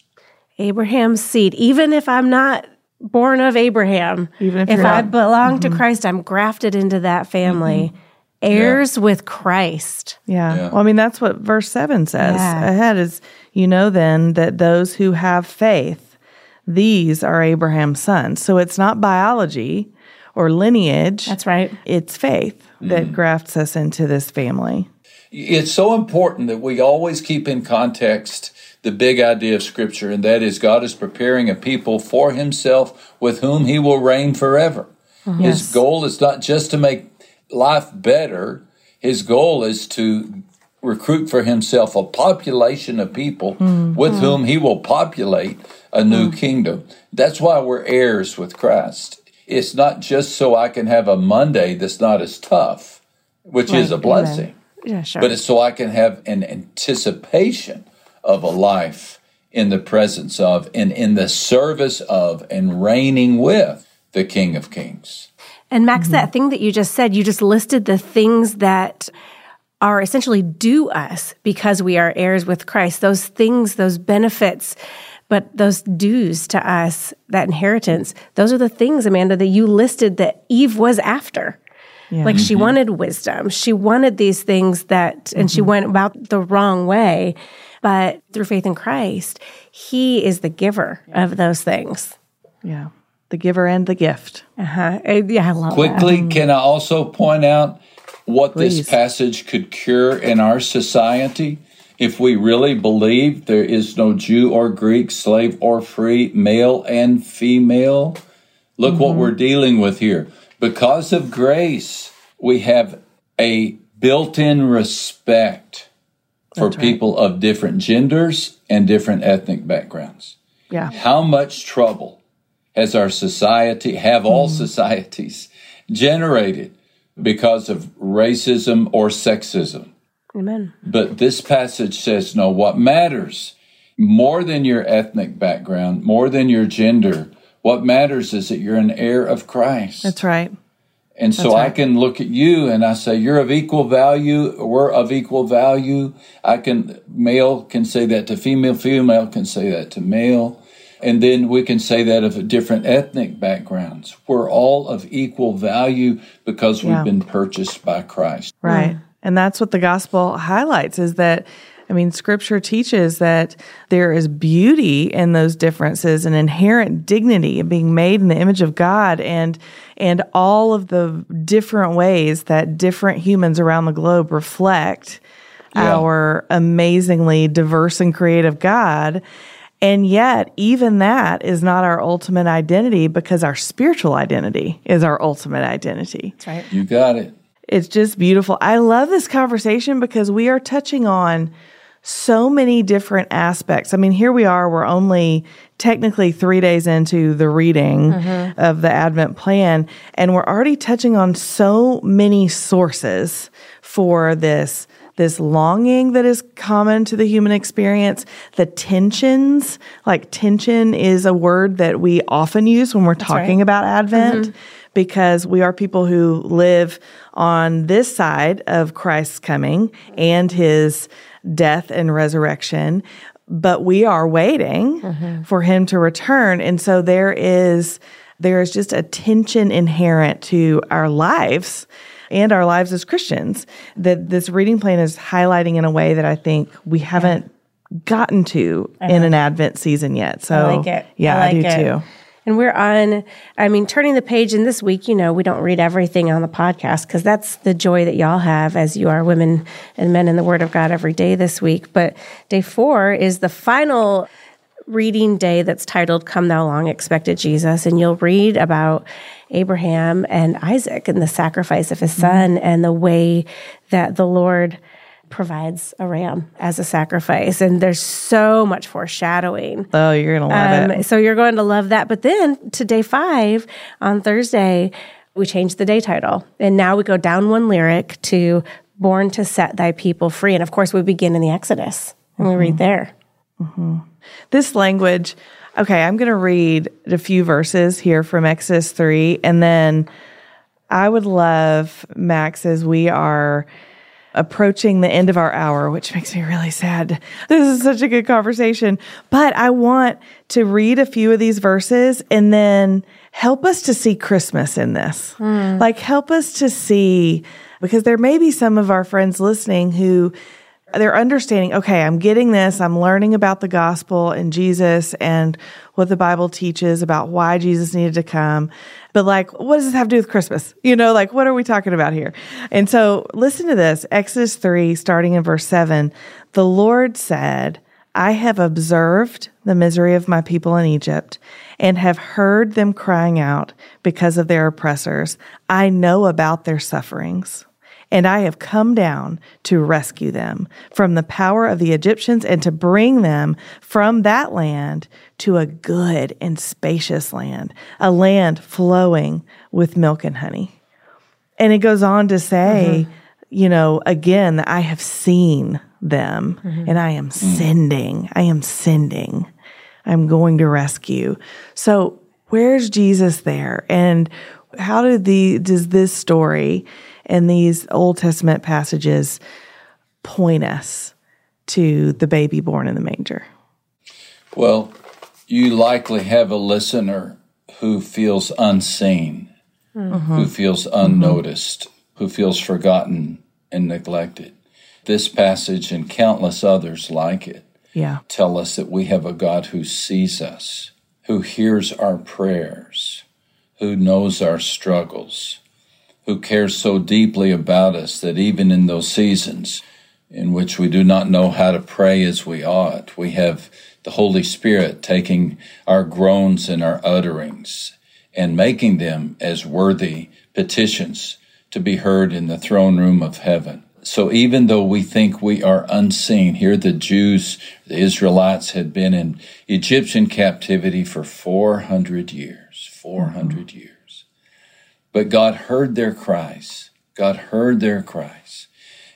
Abraham's seed, even if I'm not born of Abraham, Even if if, you're I not- belong to mm-hmm. Christ, I'm grafted into that family. Mm-hmm. Heirs with Christ. Yeah. Yeah. Well, I mean, that's what verse 7 says Yeah. ahead is, you know, then that those who have faith, these are Abraham's sons. So it's not biology or lineage. That's right. It's faith that mm-hmm. grafts us into this family. It's so important that we always keep in context the big idea of Scripture, and that is God is preparing a people for Himself with whom He will reign forever. Mm-hmm. His goal is not just to make life better, His goal is to recruit for Himself a population of people mm-hmm. with whom He will populate a new mm-hmm. kingdom. That's why we're heirs with Christ. It's not just so I can have a Monday that's not as tough, which is a Right. blessing Yeah, sure. but it's so I can have an anticipation of a life in the presence of and in the service of and reigning with the King of Kings. And Max, mm-hmm. that thing that you just said, you just listed the things that are essentially due us because we are heirs with Christ. Those things, those benefits, but those dues to us, that inheritance, those are the things, Amanda, that you listed that Eve was after. Like she mm-hmm. wanted wisdom. She wanted these things that, and she mm-hmm. went about the wrong way. But through faith in Christ, He is the giver of those things. Yeah. The giver and the gift. Uh-huh. Uh, Yeah, I love that. Quickly, can I also point out what Please. this passage could cure in our society? If we really believe there is no Jew or Greek, slave or free, male and female, look what we're dealing with here. Because of grace, we have a built in respect for people of different genders and different ethnic backgrounds. Yeah. How much trouble has our society, have all hmm. societies, generated because of racism or sexism? Amen. But this passage says, no, what matters more than your ethnic background, more than your gender, what matters is that you're an heir of Christ. That's right. And so right. I can look at you and I say, you're of equal value. We're of equal value. I can, male can say that to female, female can say that to male. And then we can say that of different ethnic backgrounds. We're all of equal value because we've yeah. been purchased by Christ. Right. Mm. And that's what the gospel highlights is that I mean, scripture teaches that there is beauty in those differences and inherent dignity of being made in the image of God and and all of the different ways that different humans around the globe reflect yeah. our amazingly diverse and creative God. And yet, even that is not our ultimate identity because our spiritual identity is our ultimate identity. That's right. You got it. It's just beautiful. I love this conversation because we are touching on so many different aspects. I mean, here we are, we're only technically three days into the reading mm-hmm. of the Advent plan, and we're already touching on so many sources for this this longing that is common to the human experience, the tensions, like tension is a word that we often use when we're That's talking right. about Advent. Mm-hmm because we are people who live on this side of Christ's coming and his death and resurrection, but we are waiting mm-hmm. for him to return. And so there is there is just a tension inherent to our lives and our lives as Christians that this reading plan is highlighting in a way that I think we haven't gotten to in an Advent season yet. So I like it. Yeah, I, like I do it. too. And we're on, I mean, turning the page. And this week, you know, we don't read everything on the podcast because that's the joy that y'all have as you are women and men in the Word of God every day this week. But day four is the final reading day that's titled Come Thou Long Expected Jesus. And you'll read about Abraham and Isaac and the sacrifice of his son mm-hmm. and the way that the Lord provides a ram as a sacrifice. And there's so much foreshadowing. Oh, you're going to love um, it. So you're going to love that. But then to day five on Thursday, we changed the day title. And now we go down one lyric to Born to Set Thy People Free. And of course, we begin in the Exodus and mm-hmm. we read mm-hmm. there. Mm-hmm. This language, okay, I'm going to read a few verses here from Exodus 3. And then I would love, Max, as we are approaching the end of our hour, which makes me really sad. This is such a good conversation. But I want to read a few of these verses and then help us to see Christmas in this. Mm. Like, help us to see, because there may be some of our friends listening who they're understanding, okay, I'm getting this. I'm learning about the gospel and Jesus and what the Bible teaches about why Jesus needed to come. But like, what does this have to do with Christmas? You know, like, what are we talking about here? And so listen to this Exodus 3, starting in verse 7. The Lord said, I have observed the misery of my people in Egypt and have heard them crying out because of their oppressors. I know about their sufferings and I have come down to rescue them from the power of the Egyptians and to bring them from that land to a good and spacious land, a land flowing with milk and honey. And it goes on to say, mm-hmm. you know, again, that I have seen them mm-hmm. and I am sending, I am sending, I'm going to rescue. So, where's Jesus there? And how did the, does this story and these Old Testament passages point us to the baby born in the manger? Well, you likely have a listener who feels unseen, mm-hmm. who feels unnoticed, mm-hmm. who feels forgotten and neglected. This passage and countless others like it yeah. tell us that we have a God who sees us, who hears our prayers, who knows our struggles, who cares so deeply about us that even in those seasons in which we do not know how to pray as we ought, we have the Holy Spirit taking our groans and our utterings and making them as worthy petitions to be heard in the throne room of heaven. So even though we think we are unseen, here the Jews, the Israelites had been in Egyptian captivity for 400 years, 400 mm-hmm. years. But God heard their cries. God heard their cries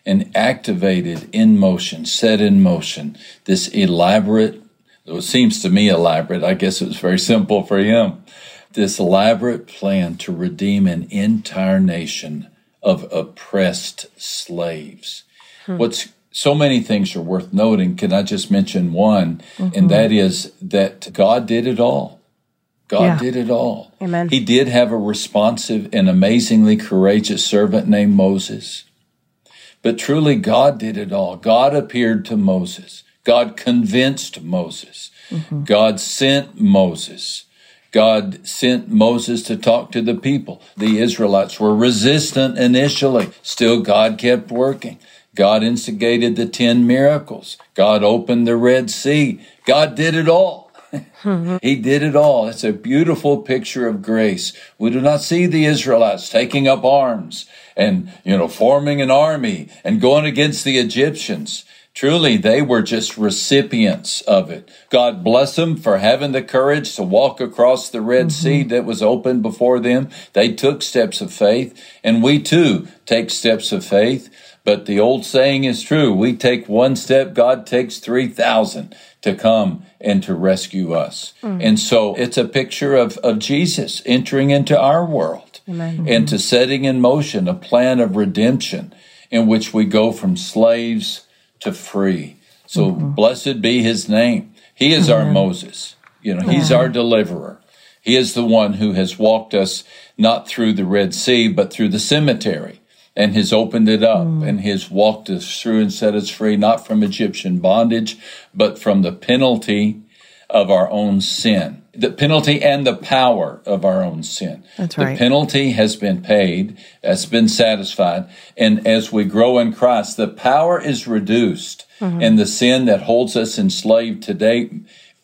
and activated in motion, set in motion this elaborate, it seems to me elaborate, I guess it was very simple for him, this elaborate plan to redeem an entire nation of oppressed slaves. Hmm. What's so many things are worth noting. Can I just mention one? Mm-hmm. And that is that God did it all. God yeah. did it all. Amen. He did have a responsive and amazingly courageous servant named Moses. But truly, God did it all. God appeared to Moses. God convinced Moses. Mm-hmm. God sent Moses. God sent Moses to talk to the people. The Israelites were resistant initially. Still, God kept working. God instigated the 10 miracles. God opened the Red Sea. God did it all. He did it all. It's a beautiful picture of grace. We do not see the Israelites taking up arms and, you know, forming an army and going against the Egyptians. Truly, they were just recipients of it. God bless them for having the courage to walk across the Red mm-hmm. Sea that was open before them. They took steps of faith, and we too take steps of faith. But the old saying is true. We take one step, God takes 3,000 to come and to rescue us. Mm-hmm. And so it's a picture of, of Jesus entering into our world Amen. and to setting in motion a plan of redemption in which we go from slaves to free. So mm-hmm. blessed be his name. He is our Moses. You know, he's our deliverer. He is the one who has walked us not through the Red Sea, but through the cemetery and has opened it up mm. and has walked us through and set us free, not from Egyptian bondage, but from the penalty of our own sin. The penalty and the power of our own sin. That's right. The penalty has been paid, has been satisfied. And as we grow in Christ, the power is reduced. Mm-hmm. And the sin that holds us enslaved today,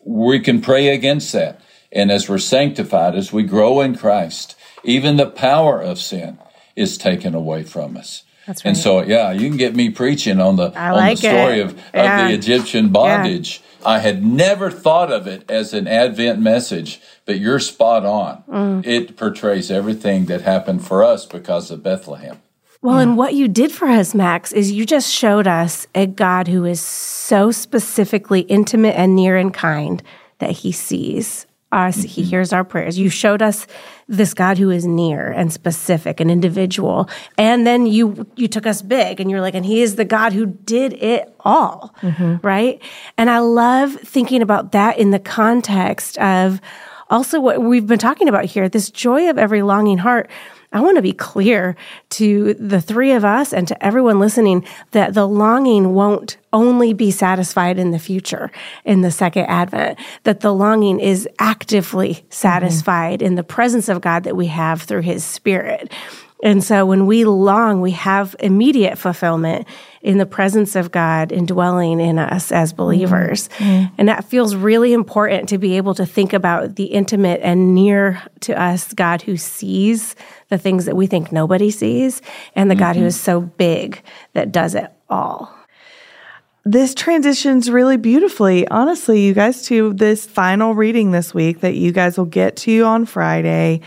we can pray against that. And as we're sanctified, as we grow in Christ, even the power of sin is taken away from us. That's right. And so, yeah, you can get me preaching on the I on like the story it. of, yeah. of the Egyptian bondage. Yeah. I had never thought of it as an Advent message, but you're spot on. Mm. It portrays everything that happened for us because of Bethlehem. Well, yeah. and what you did for us, Max, is you just showed us a God who is so specifically intimate and near and kind that he sees us. Mm-hmm. He hears our prayers. You showed us this God who is near and specific and individual. And then you you took us big and you're like, and he is the God who did it all, mm-hmm. right? And I love thinking about that in the context of also what we've been talking about here, this joy of every longing heart. I want to be clear to the three of us and to everyone listening that the longing won't only be satisfied in the future in the second advent, that the longing is actively satisfied mm-hmm. in the presence of God that we have through his spirit. And so when we long, we have immediate fulfillment in the presence of God indwelling in us as believers. Mm-hmm. And that feels really important to be able to think about the intimate and near to us God who sees the things that we think nobody sees and the mm-hmm. God who mm-hmm. so big that does it all. This transitions really beautifully, honestly, you guys, to this final reading this week that you guys will get to on Friday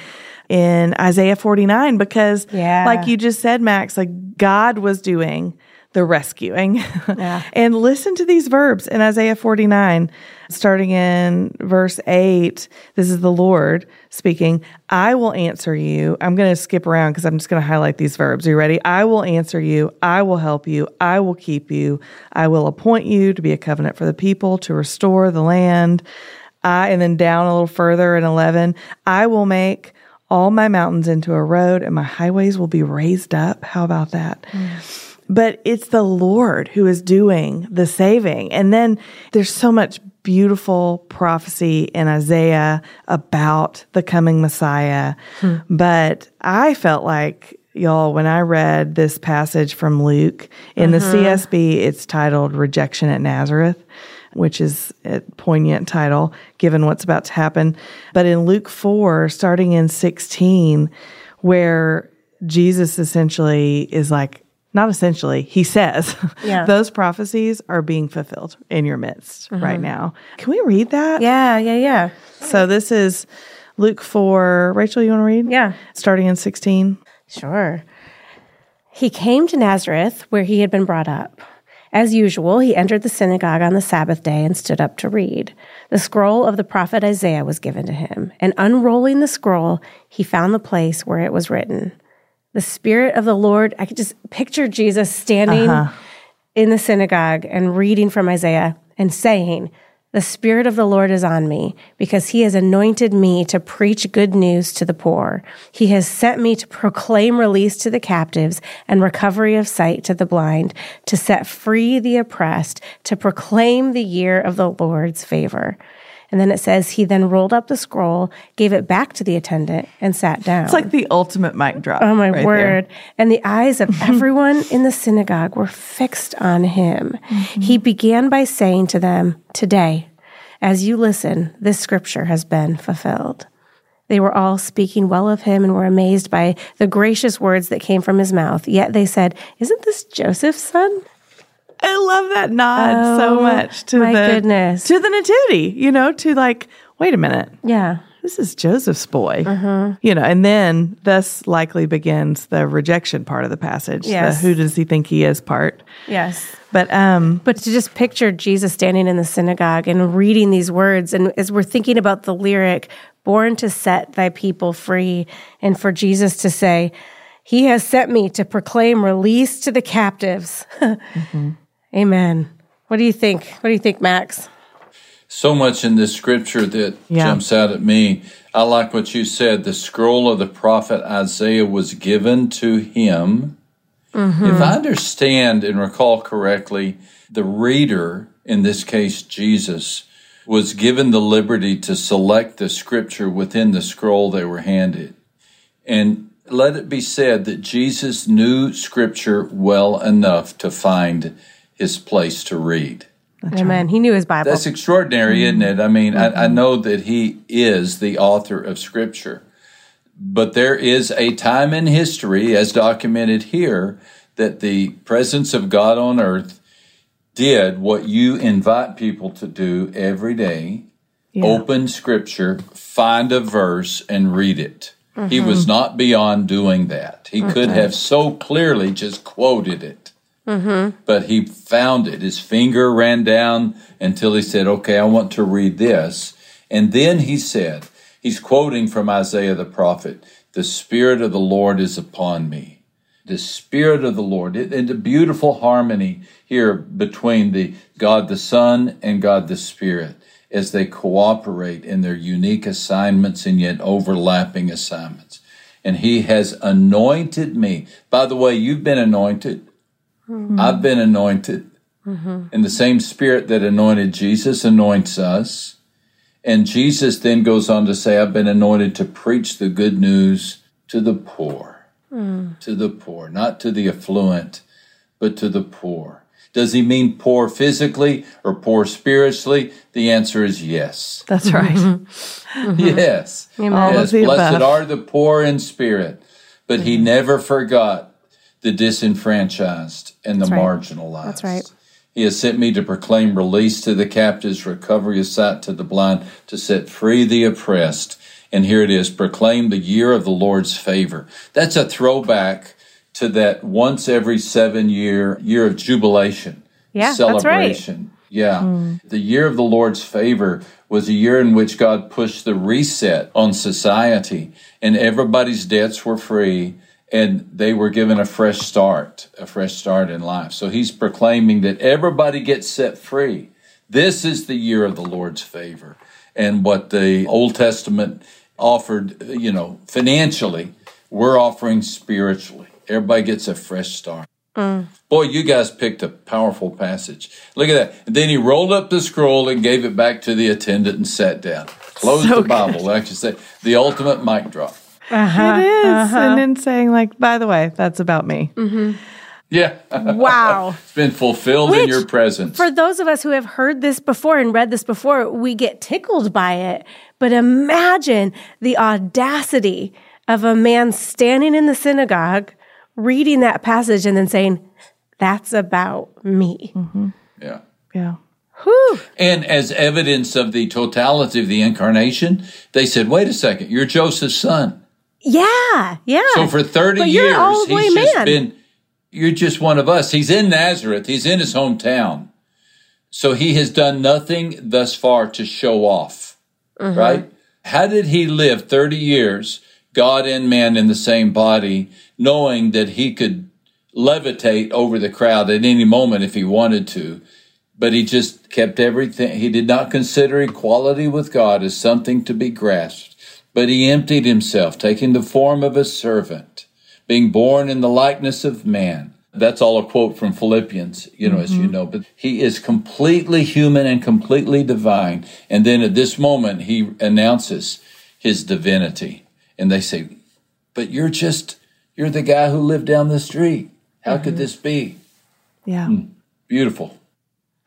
in Isaiah 49 because yeah. like you just said Max like God was doing the rescuing. Yeah. and listen to these verbs in Isaiah 49 starting in verse 8. This is the Lord speaking. I will answer you. I'm going to skip around because I'm just going to highlight these verbs. Are you ready? I will answer you. I will help you. I will keep you. I will appoint you to be a covenant for the people, to restore the land. I, and then down a little further in 11, I will make all my mountains into a road and my highways will be raised up. How about that? Mm. But it's the Lord who is doing the saving. And then there's so much beautiful prophecy in Isaiah about the coming Messiah. Hmm. But I felt like, y'all, when I read this passage from Luke in the CSB, it's titled Rejection at Nazareth which is a poignant title given what's about to happen. But in Luke 4, starting in 16, where Jesus essentially is like, not essentially, he says, yeah. those prophecies are being fulfilled in your midst mm-hmm. right now. Can we read that? Yeah, yeah, yeah. So this is Luke 4. Rachel, you want to read? Yeah. Starting in 16. Sure. He came to Nazareth where he had been brought up. As usual, he entered the synagogue on the Sabbath day and stood up to read. The scroll of the prophet Isaiah was given to him, and unrolling the scroll, he found the place where it was written. The Spirit of the Lord, I could just picture Jesus standing uh-huh. in the synagogue and reading from Isaiah and saying, the Spirit of the Lord is on me because he has anointed me to preach good news to the poor. He has sent me to proclaim release to the captives and recovery of sight to the blind, to set free the oppressed, to proclaim the year of the Lord's favor. And then it says he then rolled up the scroll, gave it back to the attendant, and sat down. It's like the ultimate mic drop. Oh my right word. There. And the eyes of everyone in the synagogue were fixed on him. Mm-hmm. He began by saying to them, Today, as you listen, this scripture has been fulfilled. They were all speaking well of him and were amazed by the gracious words that came from his mouth. Yet they said, Isn't this Joseph's son? I love that nod oh, so much to my the goodness. to the nativity, you know, to like, wait a minute. Yeah. This is Joseph's boy. Uh-huh. You know, and then thus likely begins the rejection part of the passage. Yes. The who does he think he is part. Yes. But um but to just picture Jesus standing in the synagogue and reading these words and as we're thinking about the lyric born to set thy people free and for Jesus to say he has sent me to proclaim release to the captives. mm-hmm. Amen. What do you think? What do you think, Max? So much in this scripture that yeah. jumps out at me. I like what you said. The scroll of the prophet Isaiah was given to him. Mm-hmm. If I understand and recall correctly, the reader, in this case Jesus, was given the liberty to select the scripture within the scroll they were handed. And let it be said that Jesus knew scripture well enough to find his place to read. That's Amen. Right. He knew his Bible. That's extraordinary, mm-hmm. isn't it? I mean, mm-hmm. I, I know that he is the author of Scripture, but there is a time in history, as documented here, that the presence of God on earth did what you invite people to do every day yeah. open Scripture, find a verse, and read it. Mm-hmm. He was not beyond doing that. He could have so clearly just quoted it. Mm-hmm. But he found it. His finger ran down until he said, Okay, I want to read this. And then he said, He's quoting from Isaiah the prophet, The Spirit of the Lord is upon me. The Spirit of the Lord. And a beautiful harmony here between the God the Son and God the Spirit as they cooperate in their unique assignments and yet overlapping assignments. And he has anointed me. By the way, you've been anointed. Mm-hmm. I've been anointed. Mm-hmm. And the same spirit that anointed Jesus anoints us. And Jesus then goes on to say, I've been anointed to preach the good news to the poor. Mm. To the poor, not to the affluent, but to the poor. Does he mean poor physically or poor spiritually? The answer is yes. That's right. Mm-hmm. yes. Amen. Yes. Blessed above. are the poor in spirit. But he mm-hmm. never forgot the disenfranchised and the That's right. marginalized. That's right. He has sent me to proclaim release to the captives, recovery of sight to the blind, to set free the oppressed. And here it is proclaim the year of the Lord's favor. That's a throwback to that once every seven year year of jubilation. Yeah, celebration. Right. Yeah. Mm. The year of the Lord's favor was a year in which God pushed the reset on society and everybody's debts were free and they were given a fresh start, a fresh start in life. So he's proclaiming that everybody gets set free. This is the year of the Lord's favor. And what the Old Testament offered, you know, financially, we're offering spiritually. Everybody gets a fresh start. Mm. Boy, you guys picked a powerful passage. Look at that. And then he rolled up the scroll and gave it back to the attendant and sat down. Closed so the Bible, like you said, the ultimate mic drop. Uh-huh, it is. Uh-huh. And then saying, like, by the way, that's about me. Mm-hmm. Yeah. Wow. it's been fulfilled Which, in your presence. For those of us who have heard this before and read this before, we get tickled by it. But imagine the audacity of a man standing in the synagogue, reading that passage, and then saying, That's about me. Mm-hmm. Yeah. Yeah. Whew. And as evidence of the totality of the incarnation, they said, Wait a second, you're Joseph's son. Yeah, yeah. So for 30 years, he's just been you're just one of us. He's in Nazareth. He's in his hometown. So he has done nothing thus far to show off, mm-hmm. right? How did he live 30 years, God and man in the same body, knowing that he could levitate over the crowd at any moment if he wanted to? But he just kept everything. He did not consider equality with God as something to be grasped, but he emptied himself, taking the form of a servant, being born in the likeness of man. That's all a quote from Philippians, you know, mm-hmm. as you mm-hmm. know, but he is completely human and completely divine. And then at this moment, he announces his divinity. And they say, but you're just, you're the guy who lived down the street. How mm-hmm. could this be? Yeah. Mm, beautiful.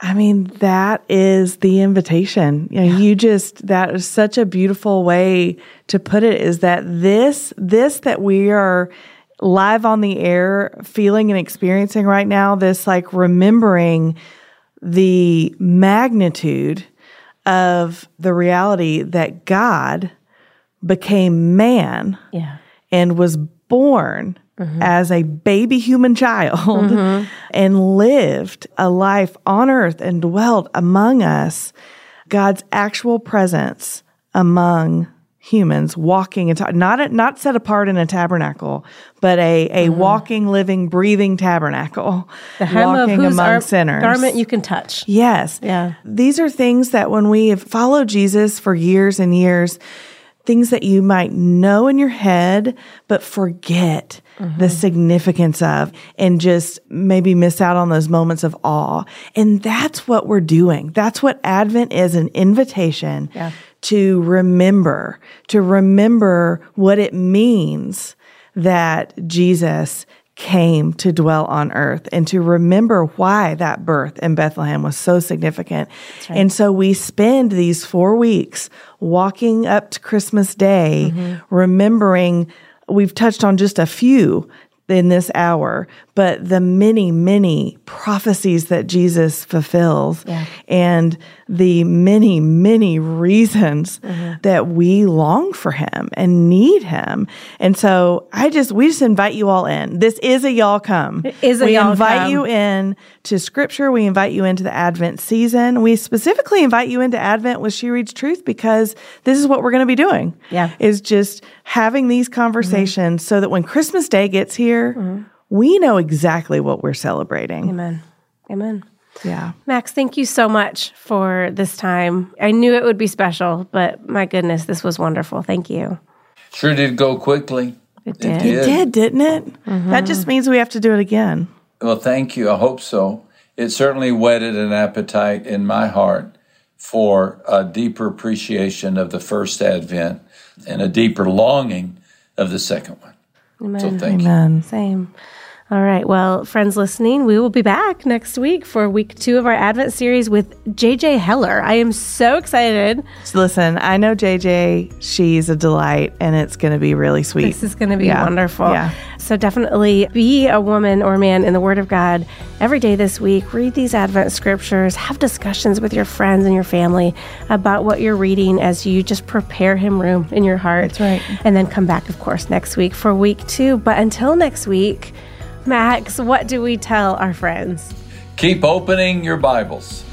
I mean, that is the invitation. You know, you just, that is such a beautiful way to put it is that this, this that we are live on the air feeling and experiencing right now, this like remembering the magnitude of the reality that God became man yeah. and was born mm-hmm. as a baby human child mm-hmm. and lived a life on earth and dwelt among us, God's actual presence among humans walking and not not set apart in a tabernacle, but a a mm-hmm. walking, living, breathing tabernacle, the walking among sinners. Garment you can touch. Yes, yeah. These are things that when we have followed Jesus for years and years, things that you might know in your head but forget mm-hmm. the significance of and just maybe miss out on those moments of awe. And that's what we're doing. That's what Advent is an invitation yeah. to remember, to remember what it means that Jesus came to dwell on earth and to remember why that birth in Bethlehem was so significant. Right. And so we spend these four weeks walking up to Christmas Day, mm-hmm. remembering we've touched on just a few in this hour, but the many, many prophecies that Jesus fulfills yeah. and the many, many reasons mm-hmm. that we long for him and need him. And so I just, we just invite you all in. This is a y'all come. It is a we y'all invite come. you in to scripture. We invite you into the Advent season. We specifically invite you into Advent with She Reads Truth because this is what we're going to be doing. Yeah. Is just having these conversations mm-hmm. so that when Christmas Day gets here, mm-hmm we know exactly what we're celebrating. Amen. Amen. Yeah. Max, thank you so much for this time. I knew it would be special, but my goodness, this was wonderful. Thank you. Sure did go quickly. It did. It did, it did didn't it? Mm-hmm. That just means we have to do it again. Well, thank you. I hope so. It certainly whetted an appetite in my heart for a deeper appreciation of the first Advent and a deeper longing of the second one. Amen. So thank Amen. you. Same. All right. Well, friends listening, we will be back next week for week two of our Advent series with JJ Heller. I am so excited. Listen, I know JJ, she's a delight, and it's going to be really sweet. This is going to be yeah. wonderful. Yeah. So definitely be a woman or man in the Word of God every day this week. Read these Advent scriptures, have discussions with your friends and your family about what you're reading as you just prepare Him room in your heart. That's right. And then come back, of course, next week for week two. But until next week, Max, what do we tell our friends? Keep opening your Bibles.